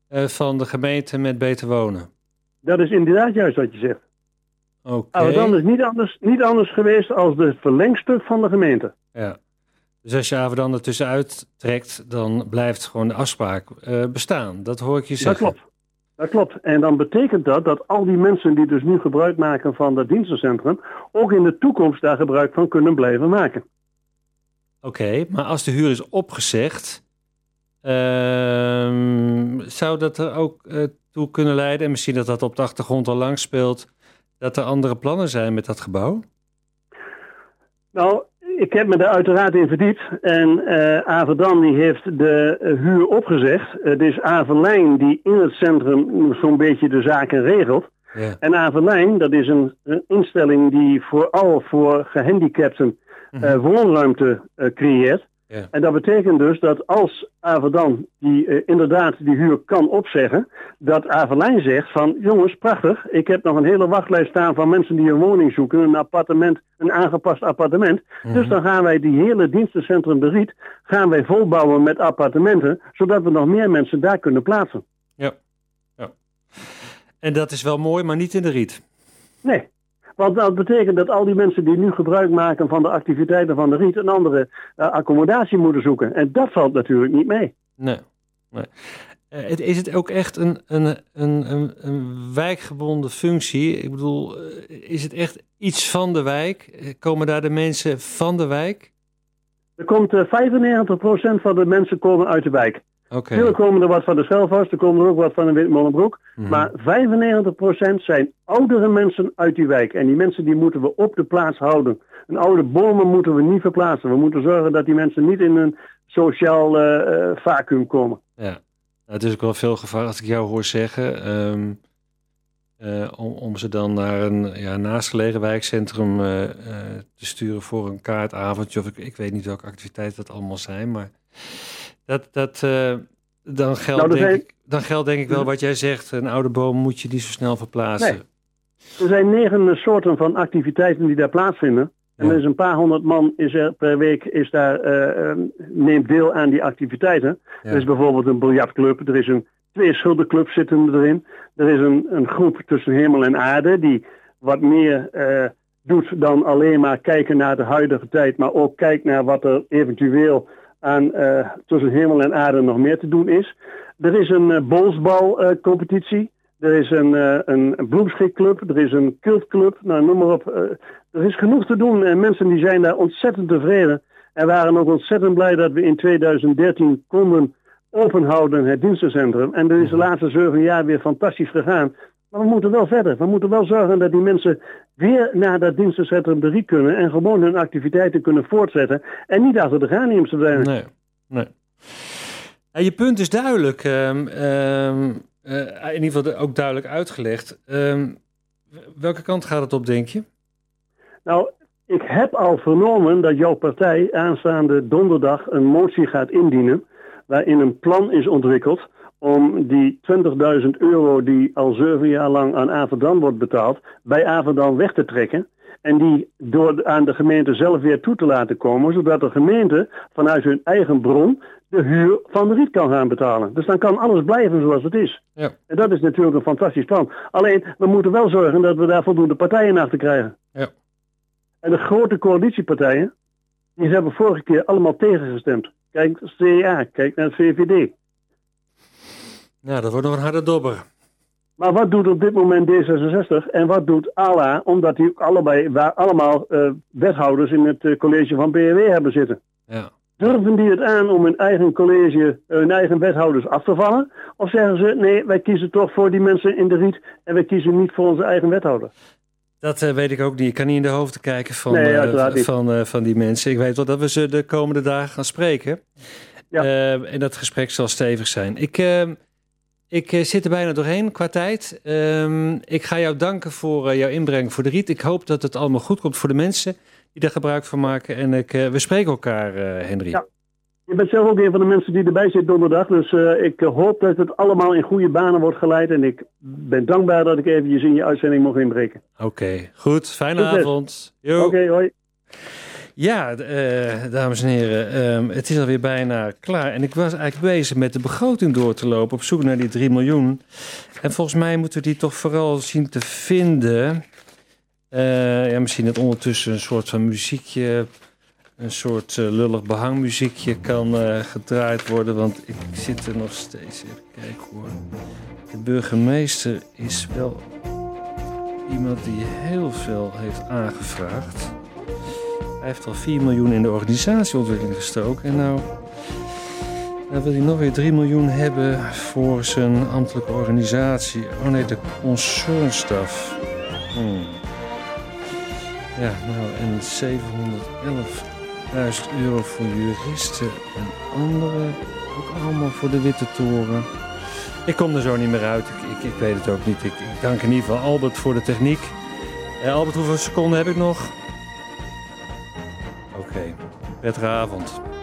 eh, van de gemeente met Beter Wonen. Dat is inderdaad juist wat je zegt. Oké. Avedan is niet anders, niet anders geweest als de verlengstuk van de gemeente. Ja. Dus als je Avedan er tussenuit trekt, dan blijft gewoon de afspraak eh, bestaan. Dat hoor ik je Dat zeggen. klopt. Dat klopt. En dan betekent dat dat al die mensen die dus nu gebruik maken van dat dienstencentrum, ook in de toekomst daar gebruik van kunnen blijven maken. Oké, maar als de huur is opgezegd, zou dat er ook eh, toe kunnen leiden, en misschien dat dat op de achtergrond al lang speelt, dat er andere plannen zijn met dat gebouw? Nou, ik heb me daar uiteraard in verdiept. En eh Avedan die heeft de huur opgezegd. Het is Avelijn die in het centrum zo'n beetje de zaken regelt. Ja. En Avelijn, dat is een, een instelling die vooral voor gehandicapten eh, woonruimte eh, creëert. Ja. En dat betekent dus dat als Avedan die eh, inderdaad die huur kan opzeggen, dat Avelijn zegt van jongens, prachtig, ik heb nog een hele wachtlijst staan van mensen die een woning zoeken, een appartement, een aangepast appartement. Dus dan gaan wij die hele dienstencentrum De Riet, gaan wij volbouwen met appartementen, zodat we nog meer mensen daar kunnen plaatsen. Ja. ja. En dat is wel mooi, maar niet in de riet. Nee. Want dat betekent dat al die mensen die nu gebruik maken van de activiteiten van de Riet een andere eh, accommodatie moeten zoeken. En dat valt natuurlijk niet mee. Nee. nee. Eh, het- is het ook echt een, een, een, een, een wijkgebonden functie? Ik bedoel, eh, is het echt iets van de wijk? Komen daar de mensen van de wijk? Er komt eh, 95% van de mensen komen uit de wijk. Oké. Natuurlijk komen er wat van de Schelvast, er komen er ook wat van de Witmolenbroek. Mhm. Maar 95% zijn oudere mensen uit die wijk. En die mensen die moeten we op de plaats houden. Een oude bomen moeten we niet verplaatsen. We moeten zorgen dat die mensen niet in een sociaal eh, eh, vacuüm komen. Ja, Nou, het is ook wel veel gevaar als ik jou hoor zeggen. ehm, eh, om, om ze dan naar een ja, naastgelegen wijkcentrum te sturen voor een kaartavondje. Of ik, ik weet niet welke activiteiten dat allemaal zijn. Maar dat, dat, eh, dan, geldt Nou, denk ik, dan geldt denk ik wel wat jij zegt. Een oude boom moet je niet zo snel verplaatsen. Nee. Er zijn negen soorten van activiteiten die daar plaatsvinden. En er is een paar honderd man is er per week is daar, eh, eh, neemt deel aan die activiteiten. Ja. Er is bijvoorbeeld een biljartclub, er is een twee schilderclubs zitten erin. Er is een, een groep tussen hemel en aarde die wat meer eh, doet dan alleen maar kijken naar de huidige tijd, maar ook kijkt naar wat er eventueel aan eh, tussen hemel en aarde nog meer te doen is. Er is een uh, bolsbalcompetitie. er is een, eh, een, bloemschikclub. Er is een cultclub. Nou, noem maar op. Eh, er is genoeg te doen. En mensen die zijn daar ontzettend tevreden. En waren ook ontzettend blij dat we in 2013 konden openhouden het dienstencentrum. En dat is de laatste zeven jaar weer fantastisch gegaan. Maar we moeten wel verder. We moeten wel zorgen dat die mensen weer naar dat dienstencentrum de Riet kunnen. En gewoon hun activiteiten kunnen voortzetten. En niet achter de graniums te blijven. Nee, nee. Ja, je punt is duidelijk. ehm, ehm, eh, in ieder geval ook duidelijk uitgelegd. Ehm, welke kant gaat het op, denk je? Nou, ik heb al vernomen dat jouw partij aanstaande donderdag een motie gaat indienen. Waarin een plan is ontwikkeld om die 20.000 euro die al zeven jaar lang aan Averdam wordt betaald, bij Averdam weg te trekken. En die door, aan de gemeente zelf weer toe te laten komen, zodat de gemeente vanuit hun eigen bron de huur van de riet kan gaan betalen. Dus dan kan alles blijven zoals het is. Ja. En dat is natuurlijk een fantastisch plan. Alleen, we moeten wel zorgen dat we daar voldoende partijen achter krijgen. Ja. En de grote coalitiepartijen, die hebben vorige keer allemaal tegengestemd. Kijk, CDA, kijk naar het VVD. Nou, dat wordt nog een harde dobber. Maar wat doet op dit moment D66 en wat doet ALA, omdat die allebei, waar allemaal eh, wethouders in het eh, college van BRW hebben zitten? Ja. Durven die het aan om hun eigen college, eh, hun eigen wethouders af te vallen? Of zeggen ze, nee, wij kiezen toch voor die mensen in de riet en wij kiezen niet voor onze eigen wethouder? Dat weet ik ook niet. Ik kan niet in de hoofden kijken van, Nee, van, van die mensen. Ik weet wel dat we ze de komende dagen gaan spreken. Ja. En dat gesprek zal stevig zijn. Ik, ik eh, zit er bijna doorheen qua tijd. Ehm, ik ga jou danken voor eh, jouw inbreng voor de Riet. Ik hoop dat het allemaal goed komt voor de mensen die daar gebruik van maken. En ik, eh, we spreken elkaar, eh, Henry. Ja. Je bent zelf ook een van de mensen die erbij zit donderdag. Dus ik hoop dat het allemaal in goede banen wordt geleid. En ik ben dankbaar dat ik eventjes in je uitzending mocht inbreken. Oké, goed. Fijne Succes. avond. Jo. Oké, hoi. Ja, eh, dames en heren, ehm, het is alweer bijna klaar. En ik was eigenlijk bezig met de begroting door te lopen op zoek naar die 3 miljoen. En volgens mij moeten we die toch vooral zien te vinden. Eh, ja, misschien dat ondertussen een soort van muziekje, een soort eh, lullig behangmuziekje kan gedraaid worden. Want ik zit er nog steeds, even kijken hoor. De burgemeester is wel iemand die heel veel heeft aangevraagd. Hij heeft al 4 miljoen in de organisatieontwikkeling gestoken. En nou, nou wil hij nog weer 3 miljoen hebben voor zijn ambtelijke organisatie. Oh nee, de concernstaf. Hmm. Ja, nou, en 711.000 euro voor juristen en anderen. Ook allemaal voor de Witte Toren. Ik kom er zo niet meer uit. Ik, ik, weet het ook niet. Ik, ik dank in ieder geval Albert voor de techniek. Eh, Albert, hoeveel seconden heb ik nog? Prettige avond.